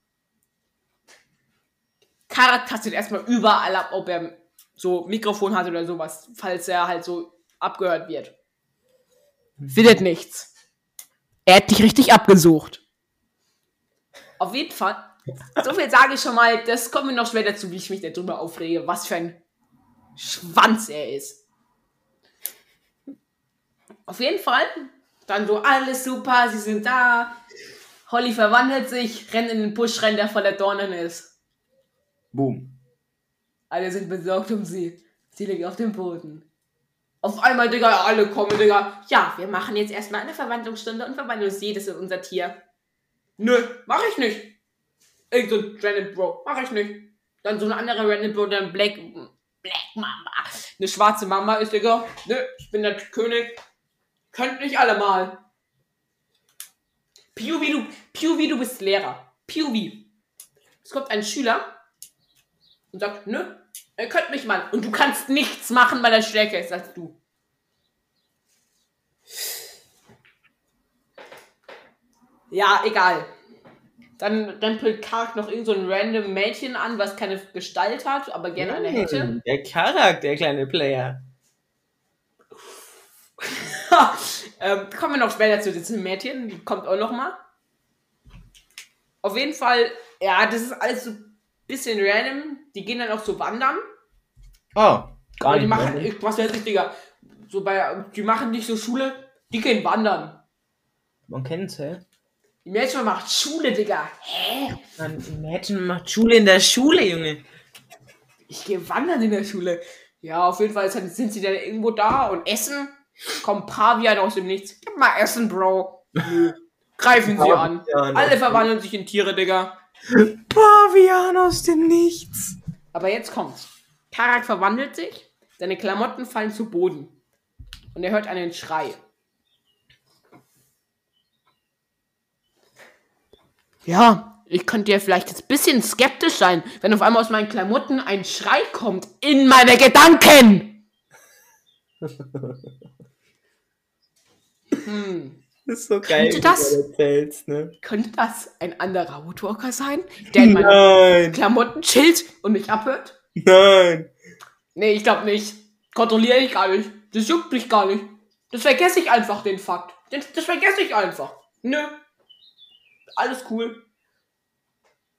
B: Karak tastet erstmal überall ab, ob er so Mikrofon hat oder sowas, falls er halt so abgehört wird. Findet nichts. Er hat dich richtig abgesucht. Auf jeden Fall. So viel sage ich schon mal, das kommt mir noch schwer dazu, wie ich mich darüber aufrege, was für ein Schwanz er ist. Auf jeden Fall. Dann so alles super, sie sind da. Holly verwandelt sich, rennt in den Busch rein, der voller Dornen ist.
C: Boom.
B: Alle sind besorgt um sie. Sie liegt auf dem Boden. Auf einmal, Digga, alle kommen, Digga. Ja, wir machen jetzt erstmal eine Verwandlungsstunde und verwandeln uns jedes in unser Tier. Nö, mach ich nicht. Irgend so ein Random Bro, mach ich nicht. Dann so eine andere Random Bro, dann Black, Black Mama. Eine schwarze Mama ist, Digga. Nö, ich bin der König. Könnt nicht alle mal. POV, du, POV, du bist Lehrer. POV. Es kommt ein Schüler und sagt, nö, ihr könnt mich mal. Und du kannst nichts machen, weil er stärker ist als du. Ja, egal. Dann rempelt Kark noch irgend so ein random Mädchen an, was keine Gestalt hat, aber gerne eine hätte.
A: Hm, Der Karak, der kleine Player.
B: ähm, kommen wir noch später zu diesem Mädchen, die kommt auch noch mal. Auf jeden Fall, ja, das ist alles so bisschen random. Die gehen dann auch so wandern.
A: Oh,
B: Aber
A: gar
B: die
A: nicht.
B: machen,
A: mehr.
B: ich, was weiß ich, Digga, so bei, die machen nicht so Schule, die gehen wandern.
A: Man kennt's, hä?
B: Die Mädchen macht Schule, Digga. Hä?
A: Man, Mädchen macht Schule in der Schule, Junge.
B: Ich gehe wandern in der Schule. Ja, auf jeden Fall sind sie dann irgendwo da und essen. Kommt Pavian aus dem Nichts. Gib mal Essen, Bro. Nö. Greifen sie an. Alle verwandeln sich in Tiere, Digga.
A: Pavian aus dem Nichts.
B: Aber jetzt kommt's. Karak verwandelt sich, seine Klamotten fallen zu Boden. Und er hört einen Schrei. Ja, ich könnte ja vielleicht jetzt ein bisschen skeptisch sein, wenn auf einmal aus meinen Klamotten ein Schrei kommt in meine Gedanken. Hm.
A: Das ist so geil,
B: Könnte das-
A: erzählst, ne?
B: Könnte das ein anderer Woodwalker sein, der in meinen Klamotten chillt und mich abhört?
A: nein.
B: Nee, ich glaube nicht. Kontrolliere ich gar nicht. Das juckt mich gar nicht. Das vergesse ich einfach, den Fakt. Das, das vergesse ich einfach. Nö. Alles cool.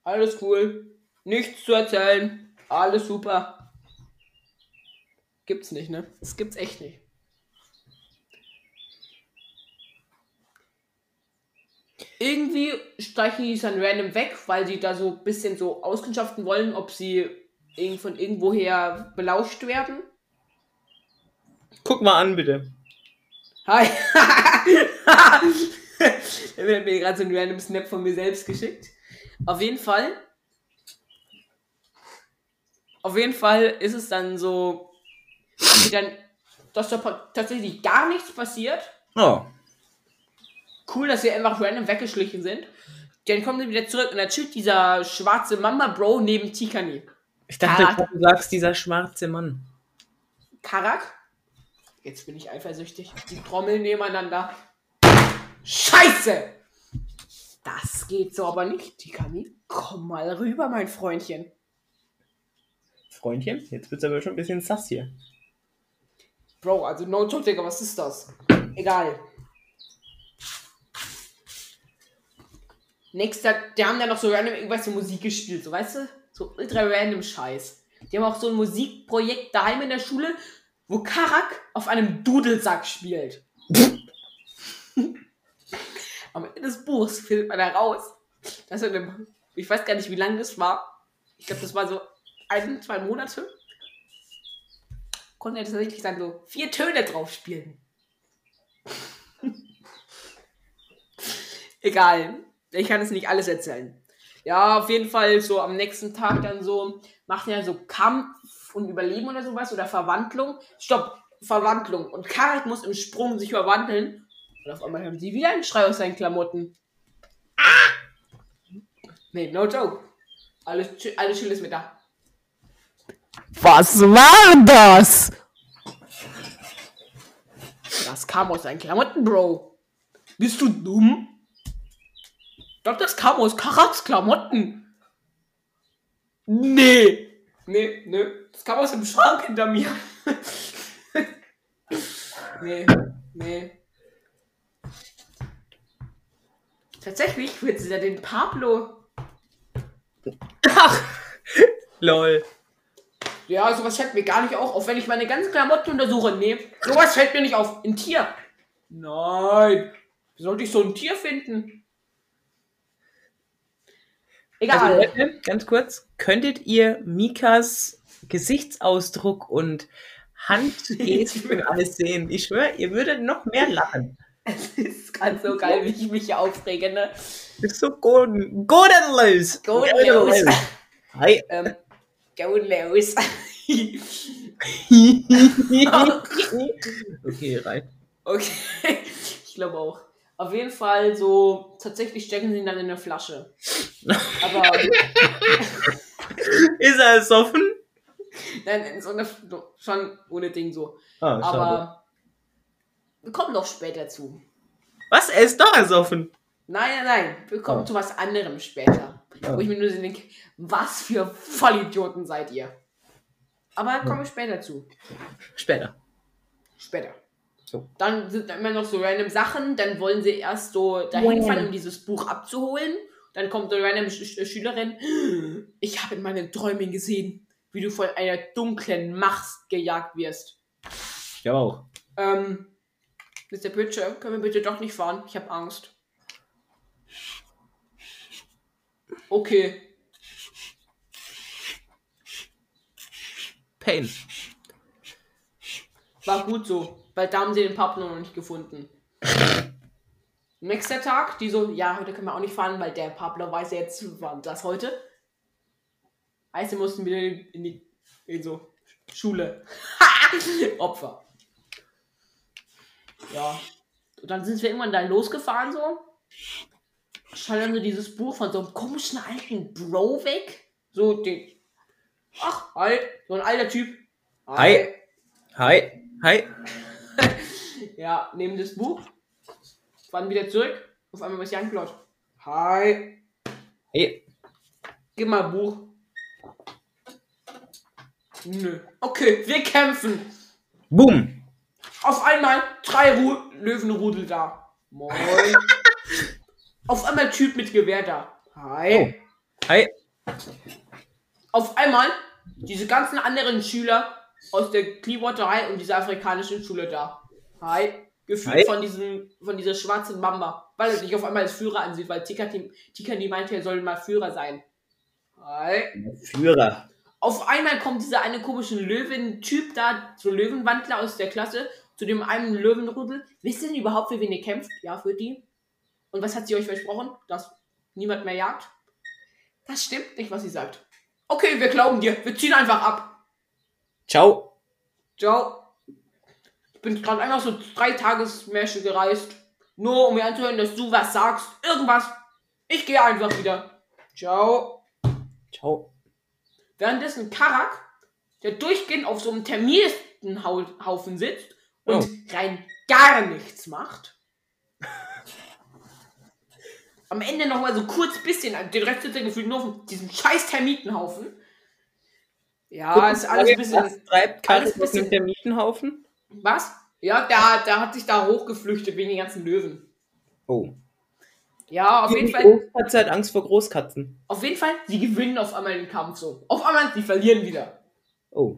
B: Alles cool. Nichts zu erzählen. Alles super. Gibt's nicht, ne? Das gibt's echt nicht. Irgendwie streichen die es dann random weg, weil die da so ein bisschen so auskundschaften wollen, ob sie irgend von irgendwoher belauscht werden.
A: Guck mal an, bitte.
B: Hi. er hat mir gerade so einen random Snap von mir selbst geschickt. Auf jeden Fall. Auf jeden Fall ist es dann so, dass die dann, dass da tatsächlich gar nichts passiert.
A: Oh.
B: Cool, dass sie einfach random weggeschlichen sind. Dann kommen sie wieder zurück und dann chillt dieser schwarze Mama-Bro neben Tikani.
A: Ich dachte,
B: Karak.
A: du sagst dieser schwarze Mann.
B: Karak. Jetzt bin ich eifersüchtig. Die Trommeln nebeneinander. Scheiße! Das geht so aber nicht, Tikani. Komm mal rüber, mein Freundchen.
A: Freundchen, jetzt wird's aber schon ein bisschen sass hier.
B: Bro, also no joke, Digga, was ist das? Egal. Nächster, die haben dann noch so random irgendwas so Musik gespielt, so weißt du? So ultra random Scheiß. Die haben auch so ein Musikprojekt daheim in der Schule, wo Karak auf einem Dudelsack spielt. Am Ende des Buchs findet man heraus, dass er in einem, ich weiß gar nicht, wie lange das war. Ich glaube, das war so ein, zwei Monate konnte er tatsächlich dann so vier Töne drauf spielen. Egal. Ich kann es nicht alles erzählen. Ja, auf jeden Fall so am nächsten Tag dann so, macht er so Kampf und Überleben oder sowas oder Verwandlung. Stopp, Verwandlung. Und Karat muss im Sprung sich verwandeln. Und auf einmal hören sie wieder einen Schrei aus seinen Klamotten. Ah! Nee, no joke. Alles, alles chill ist mit da.
C: Was war das?
B: Das kam aus seinen Klamotten, Bro. Bist du dumm? Ich glaub, das kam aus Karaks Klamotten. Nee. Nee, nee. Das kam aus dem Schrank hinter mir. nee, nee. Tatsächlich wird sie ja den Pablo.
A: Lol.
B: Ja, sowas fällt mir gar nicht auf, auch wenn ich meine ganzen Klamotten untersuche. Nee, sowas fällt mir nicht auf. Ein Tier. Nein. Wie sollte ich so ein Tier finden? Egal.
A: Also Leute, ganz kurz, könntet ihr Mikas Gesichtsausdruck und Handgesten und alles sehen? Ich schwöre, ihr würdet noch mehr lachen.
B: Es ist ganz so geil, wie ich mich hier aufrege, ne?
A: Das ist so golden, golden los.
B: Golden los.
A: Hi.
B: Ähm, go los.
A: okay, rein.
B: okay. Ich glaube auch. Auf jeden Fall so, tatsächlich stecken sie ihn dann in eine Flasche. Aber,
A: Ist er ersoffen?
B: nein, in so eine, schon ohne Ding so.
A: Ah.
B: Aber, wir kommen doch später zu.
A: Was? Er ist doch ersoffen.
B: Nein, nein, nein. Wir kommen
D: Oh.
B: zu was anderem später.
D: Oh.
B: Wo ich mir nur so denke, was für Vollidioten seid ihr? Aber kommen wir später zu.
D: Später.
B: Später.
D: So.
B: Dann sind da immer noch so random Sachen. Dann wollen sie erst so dahin fahren, um dieses Buch abzuholen. Dann kommt eine random Sch Sch Schülerin. Ich habe in meinen Träumen gesehen, wie du von einer dunklen Macht gejagt wirst.
D: Ich aber auch.
B: Ähm, Mr. Bridger, können wir bitte doch nicht fahren? Ich habe Angst. Okay.
D: Pain.
B: War gut so, weil da haben sie den Pablo noch nicht gefunden. Nächster Tag, die so, ja, heute können wir auch nicht fahren, weil der Pablo weiß ja jetzt, wann das heute. Heißt, sie mussten wieder in die in so Schule. Opfer. Ja. Und dann sind wir irgendwann da losgefahren so. Schauen dann so dieses Buch von so einem komischen alten Bro weg. So den. Ach, hi. So ein alter Typ.
D: Hi. Hi. Hi.
B: Ja, nehmen das Buch, fahren wieder zurück, auf einmal was Jan Klott. Hi.
D: Hey.
B: Gib mal Buch. Nö. Okay, wir kämpfen.
D: Boom.
B: Auf einmal drei Ru Löwenrudel da. Moin. auf einmal Typ mit Gewehr da. Hi.
D: Hi.
B: Auf einmal diese ganzen anderen Schüler aus der Clearwater und dieser afrikanischen Schule da. Hi. Gefühlt
D: Hi.
B: von diesem, von dieser schwarzen Mamba. Weil er sich auf einmal als Führer ansieht, weil Tikati meinte, er soll mal Führer sein. Hi.
D: Führer.
B: Auf einmal kommt dieser eine komische Löwen-Typ da, so Löwenwandler aus der Klasse, zu dem einen Löwenrudel. Wisst ihr denn überhaupt, für wen ihr kämpft? Ja, für die. Und was hat sie euch versprochen? Dass niemand mehr jagt? Das stimmt nicht, was sie sagt. Okay, wir glauben dir. Wir ziehen einfach ab.
D: Ciao.
B: Ciao. Ich bin gerade einfach so drei Tagesmärsche gereist. Nur um mir anzuhören, dass du was sagst. Irgendwas. Ich gehe einfach wieder. Ciao.
D: Ciao.
B: Währenddessen Karak, der durchgehend auf so einem Terministenhaufen sitzt und
D: Oh.
B: rein gar nichts macht. Am Ende nochmal so kurz bisschen, den Rest sitzt er gefühlt nur auf diesem scheiß Termitenhaufen. Ja, ist alles ein bisschen.
D: Was treibt Karin auf
B: bisschen-
D: dem Termitenhaufen?
B: Was? Ja, der, der hat sich da hochgeflüchtet wegen den ganzen Löwen.
D: Oh.
B: Ja, auf jeden
D: Die
B: Fall.
D: Großkatze hat Angst vor Großkatzen.
B: Auf jeden Fall, sie gewinnen auf einmal den Kampf so. Auf einmal, sie verlieren wieder.
D: Oh.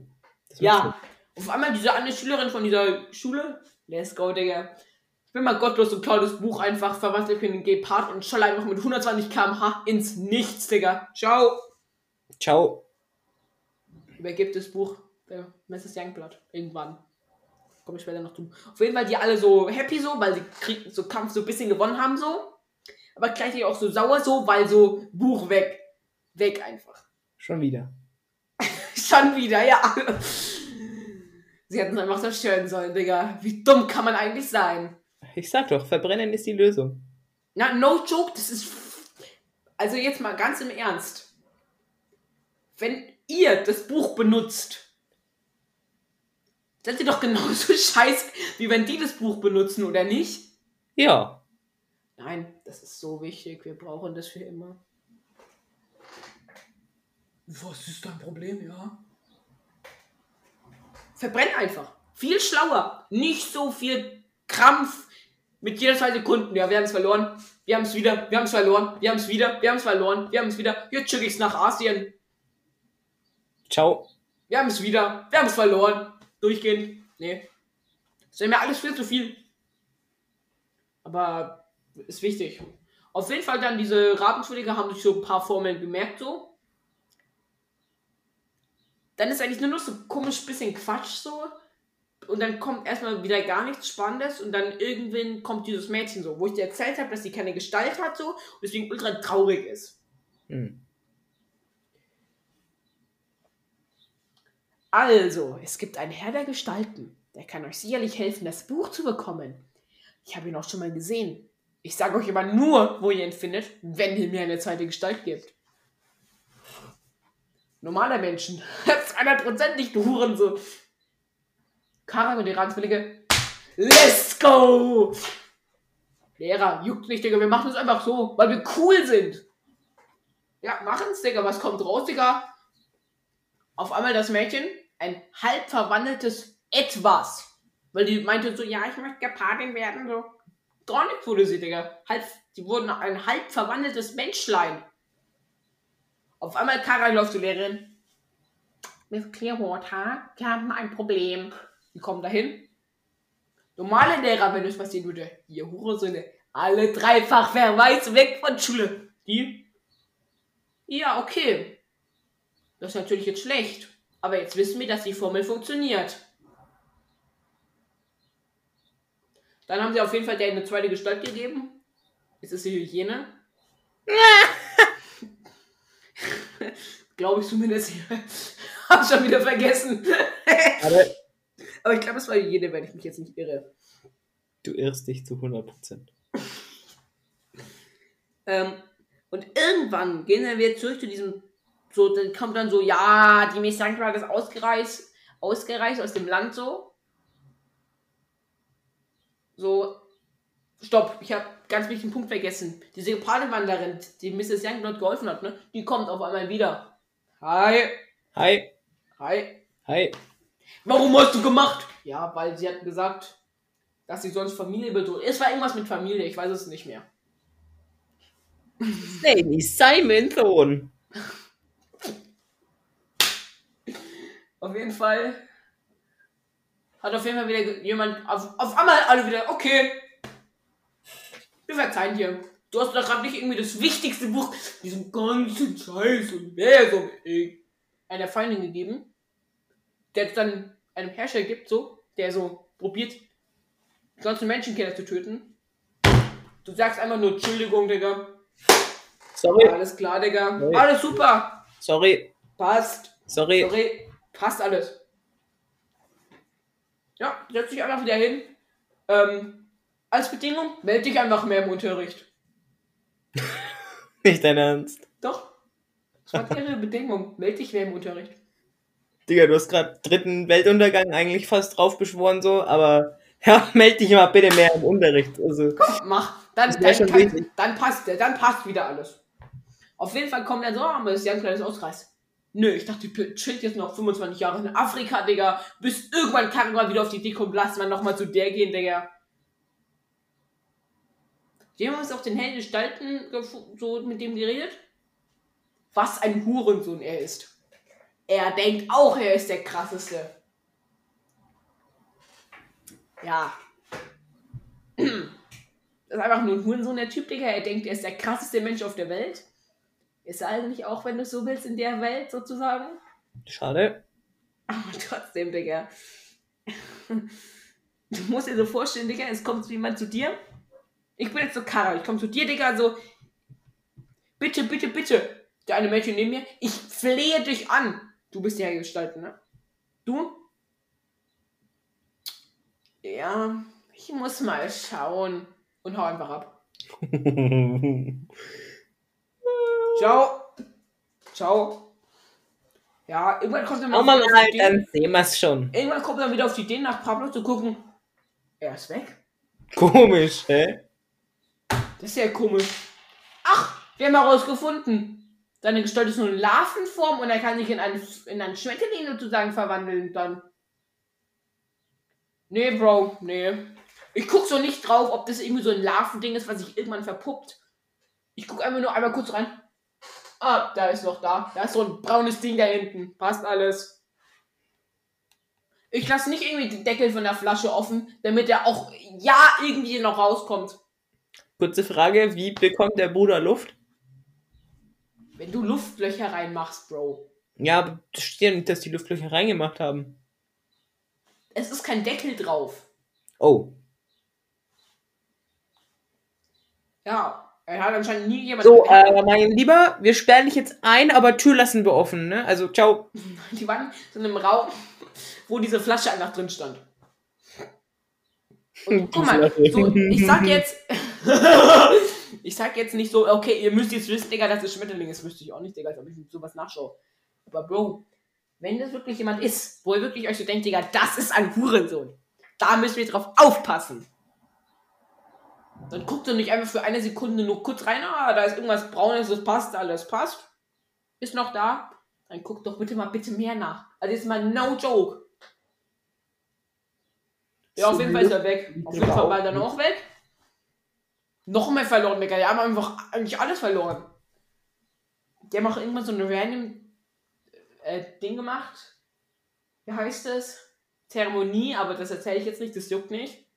D: Das
B: Ja, auf einmal diese eine Schülerin von dieser Schule. Let's go, Digga. Ich bin mal gottlos und klaue das Buch einfach, verwandle mich in den Gepard und scholle einfach mit 120 km/h ins Nichts, Digga. Ciao.
D: Ciao.
B: Übergibt das Buch der Mrs. Youngblood. Irgendwann. Komme ich später noch zu. Auf jeden Fall die alle so happy so, weil sie Krieg, so Kampf so ein bisschen gewonnen haben so. Aber gleichzeitig auch so sauer so, weil so Buch weg. Weg einfach.
D: Schon wieder.
B: Schon wieder, ja. Sie hätten es einfach zerstören sollen, Digga. Wie dumm kann man eigentlich sein?
D: Ich sag doch, verbrennen ist die Lösung.
B: Na, no joke, das ist. Also jetzt mal ganz im Ernst. Wenn ihr das Buch benutzt, seid ihr doch genauso scheiß, wie wenn die das Buch benutzen, oder nicht?
D: Ja.
B: Nein, das ist so wichtig. Wir brauchen das für immer. Was ist dein Problem, ja? Verbrenn einfach. Viel schlauer. Nicht so viel Krampf mit jeder zwei Sekunden. Ja, wir haben es verloren. Wir haben es wieder. Wir haben es verloren. Wir haben es wieder. Wir haben es verloren. Wir haben es wieder. Jetzt schicke ich es nach Asien.
D: Ciao.
B: Wir haben es wieder. Wir haben es verloren. Durchgehend. Nee. Das ist mir alles viel zu viel. Aber ist wichtig. Auf jeden Fall dann diese Rabenschwillige haben sich so ein paar Formeln gemerkt so. Dann ist eigentlich nur noch so komisch bisschen Quatsch so. Und dann kommt erstmal wieder gar nichts Spannendes und dann irgendwann kommt dieses Mädchen so, wo ich dir erzählt habe, dass sie keine Gestalt hat so und deswegen ultra traurig ist.
D: Hm.
B: Also, es gibt einen Herr der Gestalten. Der kann euch sicherlich helfen, das Buch zu bekommen. Ich habe ihn auch schon mal gesehen. Ich sage euch aber nur, wo ihr ihn findet, wenn ihr mir eine zweite Gestalt gebt. Normaler Menschen. 200% nicht du Hurensohn. Kara und die Ranzwillige. Let's go! Lehrer, juckt nicht, Digga, wir machen es einfach so, weil wir cool sind. Ja, machen's, Digga, was kommt raus, Digga? Auf einmal das Mädchen, ein halb verwandeltes Etwas. Weil die meinte so, ja, ich möchte Gepaardin werden, so. Gar nichts wurde sie, Digga. Halb, die wurden ein halb verwandeltes Menschlein. Auf einmal Kara läuft zur Lehrerin. Miss Clearwater, wir haben ein Problem. Die kommen dahin. Normale Lehrer, wenn das passieren würde, ihr Hurensöhne, alle dreifach Verweis weg von Schule. Die? Ja, okay. Das ist natürlich jetzt schlecht. Aber jetzt wissen wir, dass die Formel funktioniert. Dann haben sie auf jeden Fall der eine zweite Gestalt gegeben. Jetzt ist sie Hygiene. Glaube ich zumindest. Hab schon wieder vergessen.
D: Aber
B: Aber ich glaube, es war Hygiene, wenn ich mich jetzt nicht irre.
D: du irrst dich zu 100%.
B: Ähm, und irgendwann gehen wieder zurück zu diesem. So, dann kommt dann so, ja, die Miss Sankra ist ausgereist, ausgereist aus dem Land so. So, stopp, ich habe ganz wichtigen Punkt vergessen. Diese Padewanderin, die Mrs. Youngblood geholfen hat, ne, die kommt auf einmal wieder. Hi,
D: Hi,
B: hi.
D: hi.
B: Warum hast du gemacht? Ja, weil sie hat gesagt, dass sie sonst Familie bedroht. Es war irgendwas mit Familie, ich weiß es nicht mehr.
D: Name is Simon Thorn.
B: Auf jeden Fall hat auf jeden Fall wieder jemand auf, auf einmal alle wieder, okay, wir verzeihen dir. Du hast doch gerade nicht irgendwie das wichtigste Buch diesem ganzen Scheiß Universum ey, einer Feindin gegeben, der es dann einem Herrscher gibt, so, der so probiert, die ganzen Menschenkinder zu töten. Du sagst einfach nur Entschuldigung, Digga.
D: Sorry,
B: Alles klar, Digga.
D: Nee.
B: Alles super.
D: sorry,
B: Passt.
D: sorry.
B: Sorry, passt alles. Ja, setz dich einfach wieder hin. Ähm, als Bedingung, melde dich einfach mehr im Unterricht.
D: Nicht dein Ernst.
B: Doch. Das war ihre Bedingung. Melde dich mehr im Unterricht.
D: Digga, du hast gerade dritten Weltuntergang eigentlich fast drauf beschworen so, aber ja, meld dich mal bitte mehr im Unterricht. Also,
B: Mach. Dann, dann, kann, dann passt der, dann passt wieder alles. Auf jeden Fall kommt er so, aber das ist ja ein kleines Ausreiß. Nö, ich dachte, du chillt jetzt noch 25 Jahre in Afrika, Digga. Bis irgendwann kann man wieder auf die Idee kommen, lass mal nochmal zu der gehen, Digga. Die haben uns auf den Helden Gestalten so mit dem geredet. Was ein Hurensohn er ist. Er denkt auch, er ist der krasseste. Ja. Das ist einfach nur ein Hurensohn, der Typ, Digga. Er denkt, er ist der krasseste Mensch auf der Welt. Ist er eigentlich auch, wenn du so willst, in der Welt sozusagen?
D: schade.
B: Aber trotzdem, Digga. Du musst dir so vorstellen, Digga, es kommt jemand zu dir. Ich bin jetzt so Kara, ich komme zu dir, Digga, so. Bitte, bitte, bitte. Der eine Mädchen neben mir, ich flehe dich an. Du bist ja gestalten, ne? Du? Ja, ich muss mal schauen. Und hau einfach ab. Ciao. Ciao. Ja, irgendwann kommt er
D: mal mal,
B: die Idee-
D: dann sehen wir's schon.
B: Irgendwann kommt er wieder auf die Idee, nach Pablo zu gucken. Er ist weg.
D: Komisch, hä?
B: Das ist ja komisch. Ach, wir haben herausgefunden. Seine Gestalt ist nur in Larvenform und er kann sich in einen, in einen Schmetterling sozusagen verwandeln dann. Nee, Bro, nee. Ich guck so nicht drauf, ob das irgendwie so ein Larvending ist, was sich irgendwann verpuppt. Ich guck einfach nur einmal kurz rein. Ah, da ist noch da. Da ist so ein braunes Ding da hinten. Passt alles. Ich lasse nicht irgendwie den Deckel von der Flasche offen, damit er auch ja irgendwie noch rauskommt.
D: Kurze Frage, wie bekommt der Bruder Luft?
B: Wenn du Luftlöcher reinmachst, Bro.
D: Ja, aber das steht ja nicht, dass die Luftlöcher reingemacht haben.
B: Es ist kein Deckel drauf.
D: Oh.
B: Ja, er hat anscheinend nie jemand.
A: So, äh, mein Lieber, wir sperren dich jetzt ein, aber Tür lassen wir offen, ne? Also, ciao.
B: Die waren so in einem Raum, wo diese Flasche einfach drin stand. Und guck mal, so, ich sag jetzt. ich sag jetzt nicht so, okay, ihr müsst jetzt wissen, Digga, dass es Schmetterling ist. Wüsste ich auch nicht, Digga, als ob ich sowas nachschaue. Aber Bro, wenn das wirklich jemand ist, wo ihr wirklich euch so denkt, Digga, das ist ein Hurensohn, da müssen wir drauf aufpassen. Dann guckt er nicht einfach für eine Sekunde nur kurz rein, ah, da ist irgendwas Braunes, das passt, alles passt. Ist noch da. Dann guckt doch bitte mal bitte mehr nach. Also jetzt mal no joke. Ja, auf jeden Fall ist er weg. Auf jeden Fall war er dann auch weg. Noch mehr verloren, Digga. Die haben einfach eigentlich alles verloren. Die haben auch irgendwann so eine random äh, Ding gemacht. Wie heißt es? Zeremonie, aber das erzähle ich jetzt nicht, das juckt nicht.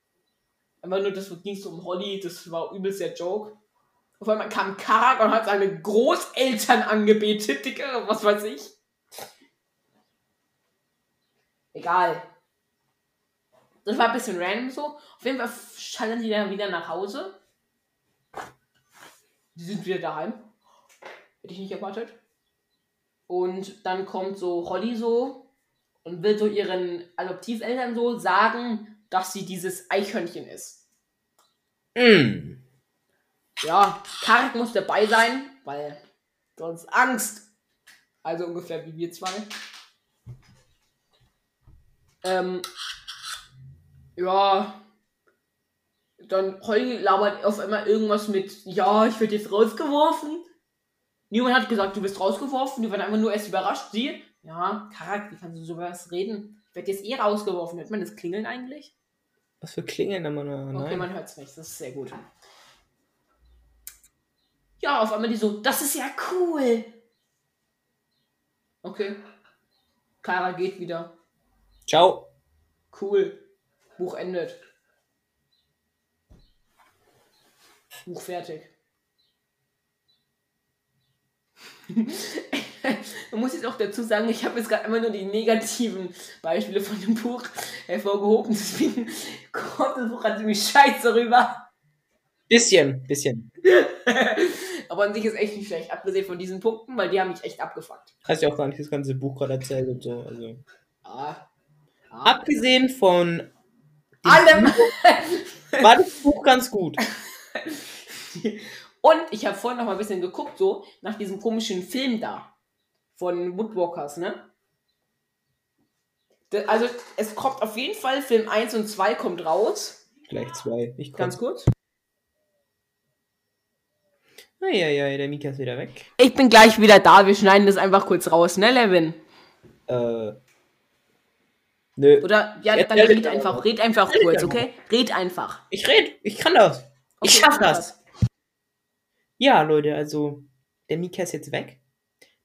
B: Einfach nur, das ging so um Holly, das war übelst der Joke. Auf einmal kam Karak und hat seine Großeltern angebetet, Digga, was weiß ich. Egal. Das war ein bisschen random so. Auf jeden Fall schalten die dann wieder nach Hause. Die sind wieder daheim. Hätte ich nicht erwartet. Und dann kommt so Holly so und will so ihren Adoptiveltern so sagen, dass sie dieses Eichhörnchen ist.
A: Mm.
B: Ja, Karik muss dabei sein, weil sonst Angst. Also ungefähr wie wir zwei. Ähm, ja. Dann Holly labert auf einmal irgendwas mit, ja, ich werde jetzt rausgeworfen. Niemand hat gesagt, du bist rausgeworfen. Die waren einfach nur erst überrascht. Sie, ja, Karak, wie kannst du sowas reden? Ich werde jetzt eh rausgeworfen. Hört man das Klingeln eigentlich?
A: Was für Klingeln wir noch?
B: Okay, man hört es nicht. Das ist sehr gut. Ja, auf einmal die so, das ist ja cool. Okay. Kara geht wieder.
A: Ciao.
B: Cool. Buch endet. Buch fertig. Man muss jetzt auch dazu sagen, ich habe jetzt gerade immer nur die negativen Beispiele von dem Buch hervorgehoben, deswegen kommt das Buch halt ziemlich scheiße rüber.
A: Bisschen, bisschen.
B: Aber an sich ist echt nicht schlecht, abgesehen von diesen Punkten, weil die haben mich echt abgefuckt.
A: Hast ja auch gar nicht das ganze Buch gerade erzählt und so. Also.
B: Ah. Ah.
A: Abgesehen von
B: Allem!
A: war das Buch ganz gut.
B: Und ich habe vorhin noch mal ein bisschen geguckt, so, nach diesem komischen Film da. Von Woodwalkers, ne? Da- Also, es kommt auf jeden Fall, Film 1 und 2 kommt raus.
A: Gleich zwei. Ich komm.
B: Ganz kurz.
A: Eieiei, der Mika ist wieder weg.
B: Ich bin gleich wieder da, wir schneiden das einfach kurz raus, ne, Levin?
A: Äh. Nö.
B: Oder, ja,
A: Jetzt
B: dann
A: red
B: einfach, red einfach
A: Red
B: kurz, okay? Red einfach.
A: Ich red, ich kann das. Ich
B: Okay,
A: schaff
B: mach
A: das. Ja, Leute, also der Mika ist jetzt weg.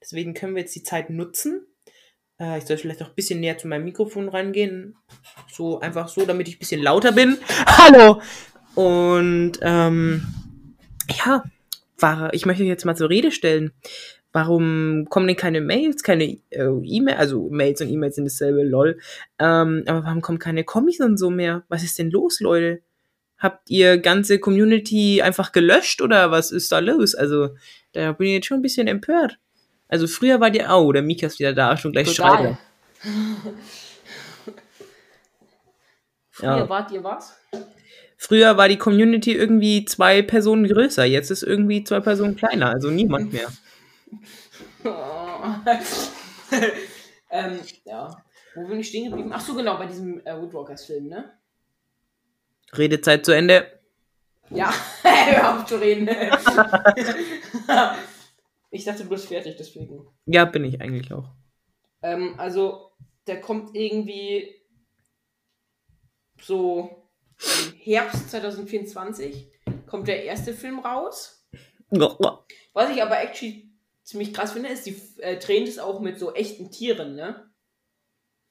A: Deswegen können wir jetzt die Zeit nutzen. Äh, ich soll vielleicht noch ein bisschen näher zu meinem Mikrofon rangehen. So einfach so, damit ich ein bisschen lauter bin. Hallo! Und ähm, ja, war, ich möchte jetzt mal zur Rede stellen. Warum kommen denn keine Mails, keine äh, E-Mail, also Mails und E-Mails sind dasselbe, lol. Ähm, aber warum kommen keine Comics und so mehr? Was ist denn los, Leute? Habt ihr ganze Community einfach gelöscht oder was ist da los? Also, da bin ich jetzt schon ein bisschen empört. Also früher war der, oh, der Mika ist wieder da, schon gleich Schreiber.
B: Früher
A: Ja.
B: wart ihr was?
A: Früher war die Community irgendwie zwei Personen größer, jetzt ist irgendwie zwei Personen kleiner, also niemand mehr.
B: ähm, ja. Wo bin ich stehen geblieben? Ach so, genau, bei diesem äh, Woodwalkers-Film, ne?
A: Redezeit zu Ende.
B: Ja, hör auf zu reden. Ich dachte, du bist fertig, deswegen.
A: Ja, bin ich eigentlich auch.
B: Ähm, also, der kommt irgendwie so im Herbst 2024 kommt der erste Film raus. Was ich aber actually ziemlich krass finde, ist, die äh, drehen das auch mit so echten Tieren, ne?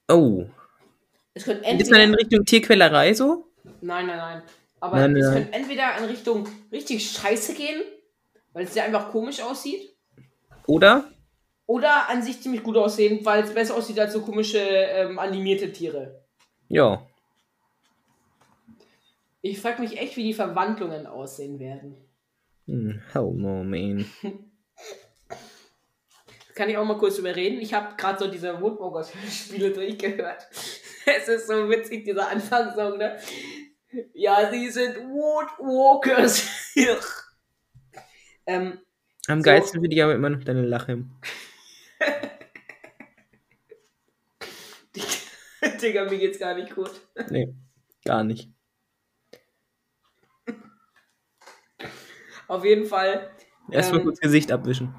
A: Oh.
B: Es könnte
A: Ist man in
B: entweder...
A: Richtung Tierquälerei so?
B: Nein, nein, nein. Aber
A: Nein,
B: es
A: nein.
B: könnte entweder in Richtung richtig scheiße gehen, weil es ja einfach komisch aussieht.
A: Oder?
B: Oder an sich ziemlich gut aussehen, weil es besser aussieht als so komische ähm, animierte Tiere.
A: Ja.
B: Ich frage mich echt, wie die Verwandlungen aussehen werden.
A: Hm, hell no, man.
B: Kann ich auch mal kurz überreden? Ich habe gerade so diese Woodwalkers-Spiele durchgehört. Es ist so witzig, dieser Anfangssong, ne? Ja, sie sind Woodwalkers. ähm,
A: Am
B: So.
A: geilsten finde ich aber immer noch deine Lache.
B: Digga, mir geht's gar nicht gut.
A: Nee, gar nicht.
B: Auf jeden Fall.
D: Erstmal
B: Ähm,
D: kurz Gesicht abwischen.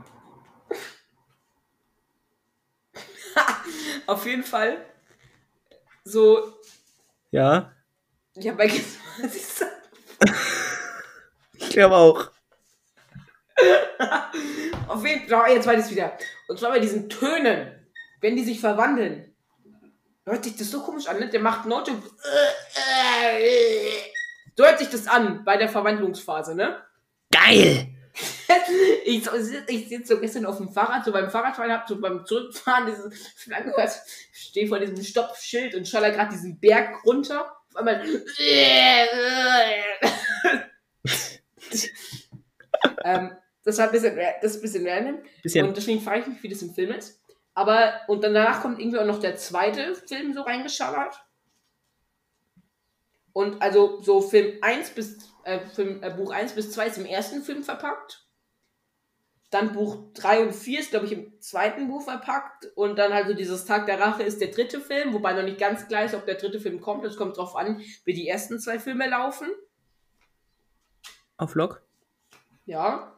B: Auf jeden Fall. So,
D: Ja,
B: ich habe vergessen, was ich sag.
D: ich glaube auch.
B: Auf jeden Fall, jetzt weiß ich wieder. Und zwar bei diesen Tönen, wenn die sich verwandeln. Hört sich das so komisch an, ne? Der macht Note. So hört sich das an bei der Verwandlungsphase, ne?
D: Geil!
B: Ich, ich sitze so gestern auf dem Fahrrad, so beim Fahrradfahren, hab so beim Zurückfahren diese Schlange gehört, stehe vor diesem Stoppschild und schaller gerade diesen Berg runter. Auf einmal. ähm, das war ein bisschen, das ist ein bisschen random.
D: Bisschen.
B: Und deswegen frage ich mich, wie das im Film ist. Aber, und dann danach kommt irgendwie auch noch der zweite Film so reingeschallert. Und also so Film 1 bis, äh, Film, äh, Buch 1 bis 2 ist im ersten Film verpackt. Dann Buch 3 und 4 ist, glaube ich, im zweiten Buch verpackt. Und dann halt so dieses Tag der Rache ist der dritte Film, wobei noch nicht ganz klar ist, ob der dritte Film kommt. Es kommt drauf an, wie die ersten zwei Filme laufen.
D: Auf Lock?
B: Ja.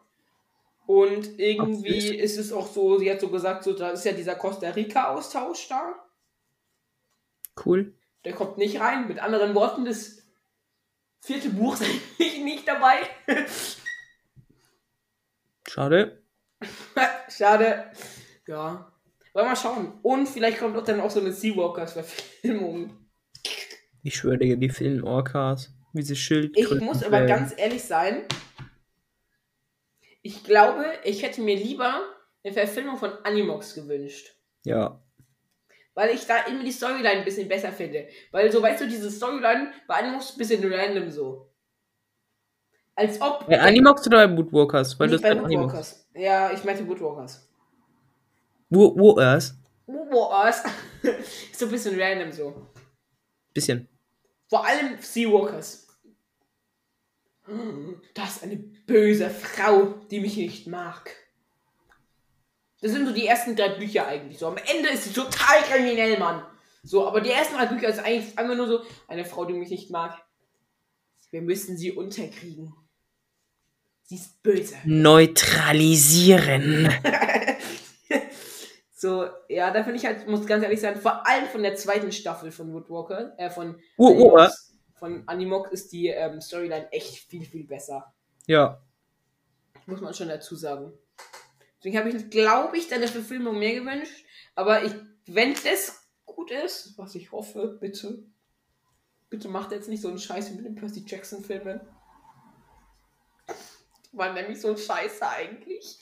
B: Und irgendwie ist es auch so, sie hat so gesagt, so, da ist ja dieser Costa Rica-Austausch da.
D: Cool.
B: Der kommt nicht rein. Mit anderen Worten, das vierte Buch ist eigentlich nicht dabei.
D: Schade.
B: Schade. Ja. Wollen wir mal schauen. Und vielleicht kommt auch dann auch so eine Seawalkers-Verfilmung.
D: Ich schwöre dir, die vielen Orcas. Wie sie Schild.
B: Ich muss aber ganz ehrlich sein. Ich glaube, ich hätte mir lieber eine Verfilmung von Animox gewünscht.
D: Ja.
B: Weil ich da irgendwie die Storyline ein bisschen besser finde. Weil so, weißt du, diese Storyline bei Animox ein bisschen random so. Als ob.
D: Bei Animox oder bei Woodwalkers? Weil
B: nicht
D: das
B: bei. Woodwalkers. Ja, ich meinte Woodwalkers.
D: Wo, wo?
B: Woodwalkers. Ist so ein bisschen random so.
D: Bisschen.
B: Vor allem Seawalkers. Das ist eine böse Frau, die mich nicht mag. Das sind so die ersten drei Bücher eigentlich. So am Ende ist sie total kriminell, Mann. So, aber die ersten drei Bücher ist eigentlich einfach nur so eine Frau, die mich nicht mag. Wir müssen sie unterkriegen. Sie ist böse.
D: Neutralisieren.
B: So, ja, da finde ich halt, muss ganz ehrlich sein, vor allem von der zweiten Staffel von Woodwalker, äh, von
D: wo,
B: Animox, von Animox ist die ähm, Storyline echt viel, viel besser.
D: Ja.
B: Muss man schon dazu sagen. Deswegen habe ich, glaube ich, der Verfilmung mehr gewünscht. Aber ich, wenn das gut ist, was ich hoffe, bitte, bitte macht jetzt nicht so einen Scheiß wie mit den Percy Jackson-Filmen. War nämlich so scheiße eigentlich.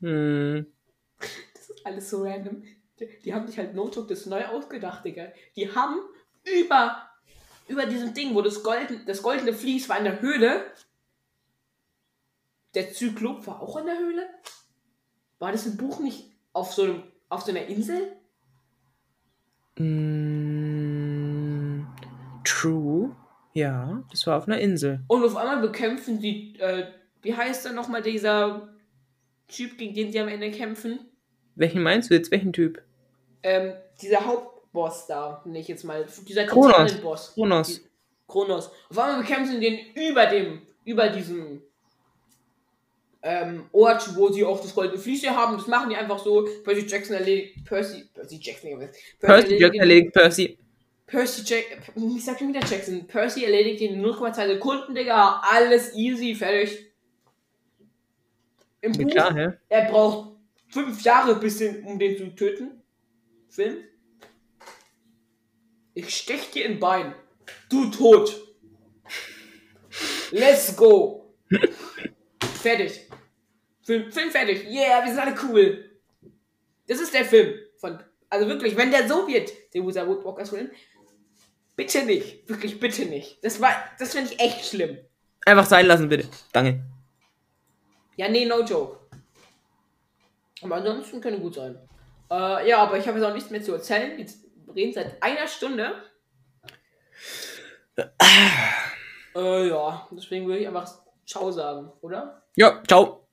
D: Hm.
B: Das ist alles so random. Die, die haben sich halt Notebook das neu ausgedacht, Digga. Die haben über, über diesem Ding, wo das, Golden, das goldene Vlies war in der Höhle. Der Zyklop war auch in der Höhle. War das im Buch nicht auf so, einem, auf so einer Insel?
D: Mm, true. Ja, das war auf einer Insel.
B: Und auf einmal bekämpfen die, äh, wie heißt da nochmal dieser Typ, gegen den sie am Ende kämpfen?
D: Welchen meinst du jetzt? Welchen Typ?
B: Ähm, dieser Hauptboss da, nicht jetzt mal, dieser
D: Kronos.
B: Boss.
D: Kronos.
B: Kronos. Auf einmal bekämpfen sie den über dem, über diesem ähm, Ort, wo sie auch das goldene hier haben. Das machen die einfach so. Percy Jackson erledigt. Percy, Percy Jackson, Junge.
D: Percy Jackson erledigt Percy.
B: Percy Jackson. Ich sag schon wieder Jackson. Percy erledigt ihn in 0,2 Sekunden, Digga. Alles easy, fertig. Im
D: Ja,
B: Buch,
D: klar, hä?
B: er braucht fünf Jahre, bis den, um den zu töten. Film. Ich stech dir in Bein. Du tot. Let's go. fertig. Film, Film fertig. Yeah, wir sind alle cool. Das ist der Film. Von, also wirklich, wenn der so wird, der User Woodwalkers Film, bitte nicht. Wirklich, bitte nicht. Das war, das finde ich echt schlimm.
D: Einfach sein lassen, bitte. Danke.
B: Ja, nee, no joke. Aber ansonsten könnte gut sein. Äh, ja, aber ich habe jetzt auch nichts mehr zu erzählen. Wir reden seit einer Stunde. äh, ja, deswegen würde ich einfach Ciao sagen, oder?
D: Ja, ciao.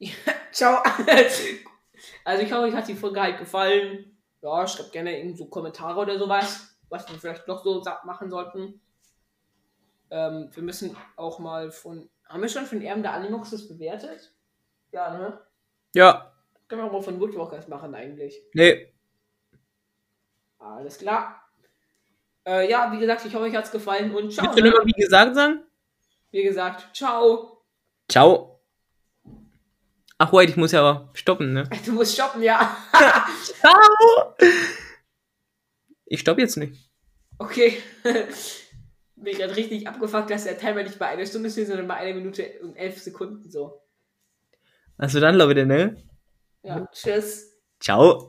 B: Ciao. also ich hoffe, euch hat die Folge halt gefallen. Ja, schreibt gerne irgend so Kommentare oder sowas, was wir vielleicht noch so machen sollten. Ähm, wir müssen auch mal von Haben wir schon von Erben der Animox das bewertet? Ja, ne?
A: Ja.
B: Können wir auch mal von Woodwalkers machen eigentlich.
A: Nee.
B: Alles klar. Äh, ja, wie gesagt, ich hoffe, euch hat's gefallen und ciao.
A: Willst du
B: Ne?
A: nochmal wie gesagt sagen?
B: Wie gesagt, ciao.
A: Ciao. Ach, wait, ich muss ja aber stoppen, ne?
B: Du musst shoppen, ja.
A: Ciao. Ich stopp jetzt nicht.
B: Okay. Bin gerade richtig abgefuckt, dass der Timer nicht bei einer Stunde steht, sondern bei einer Minute und elf Sekunden so.
A: Also dann, Leute, ne?
B: Ja, tschüss.
A: Ciao.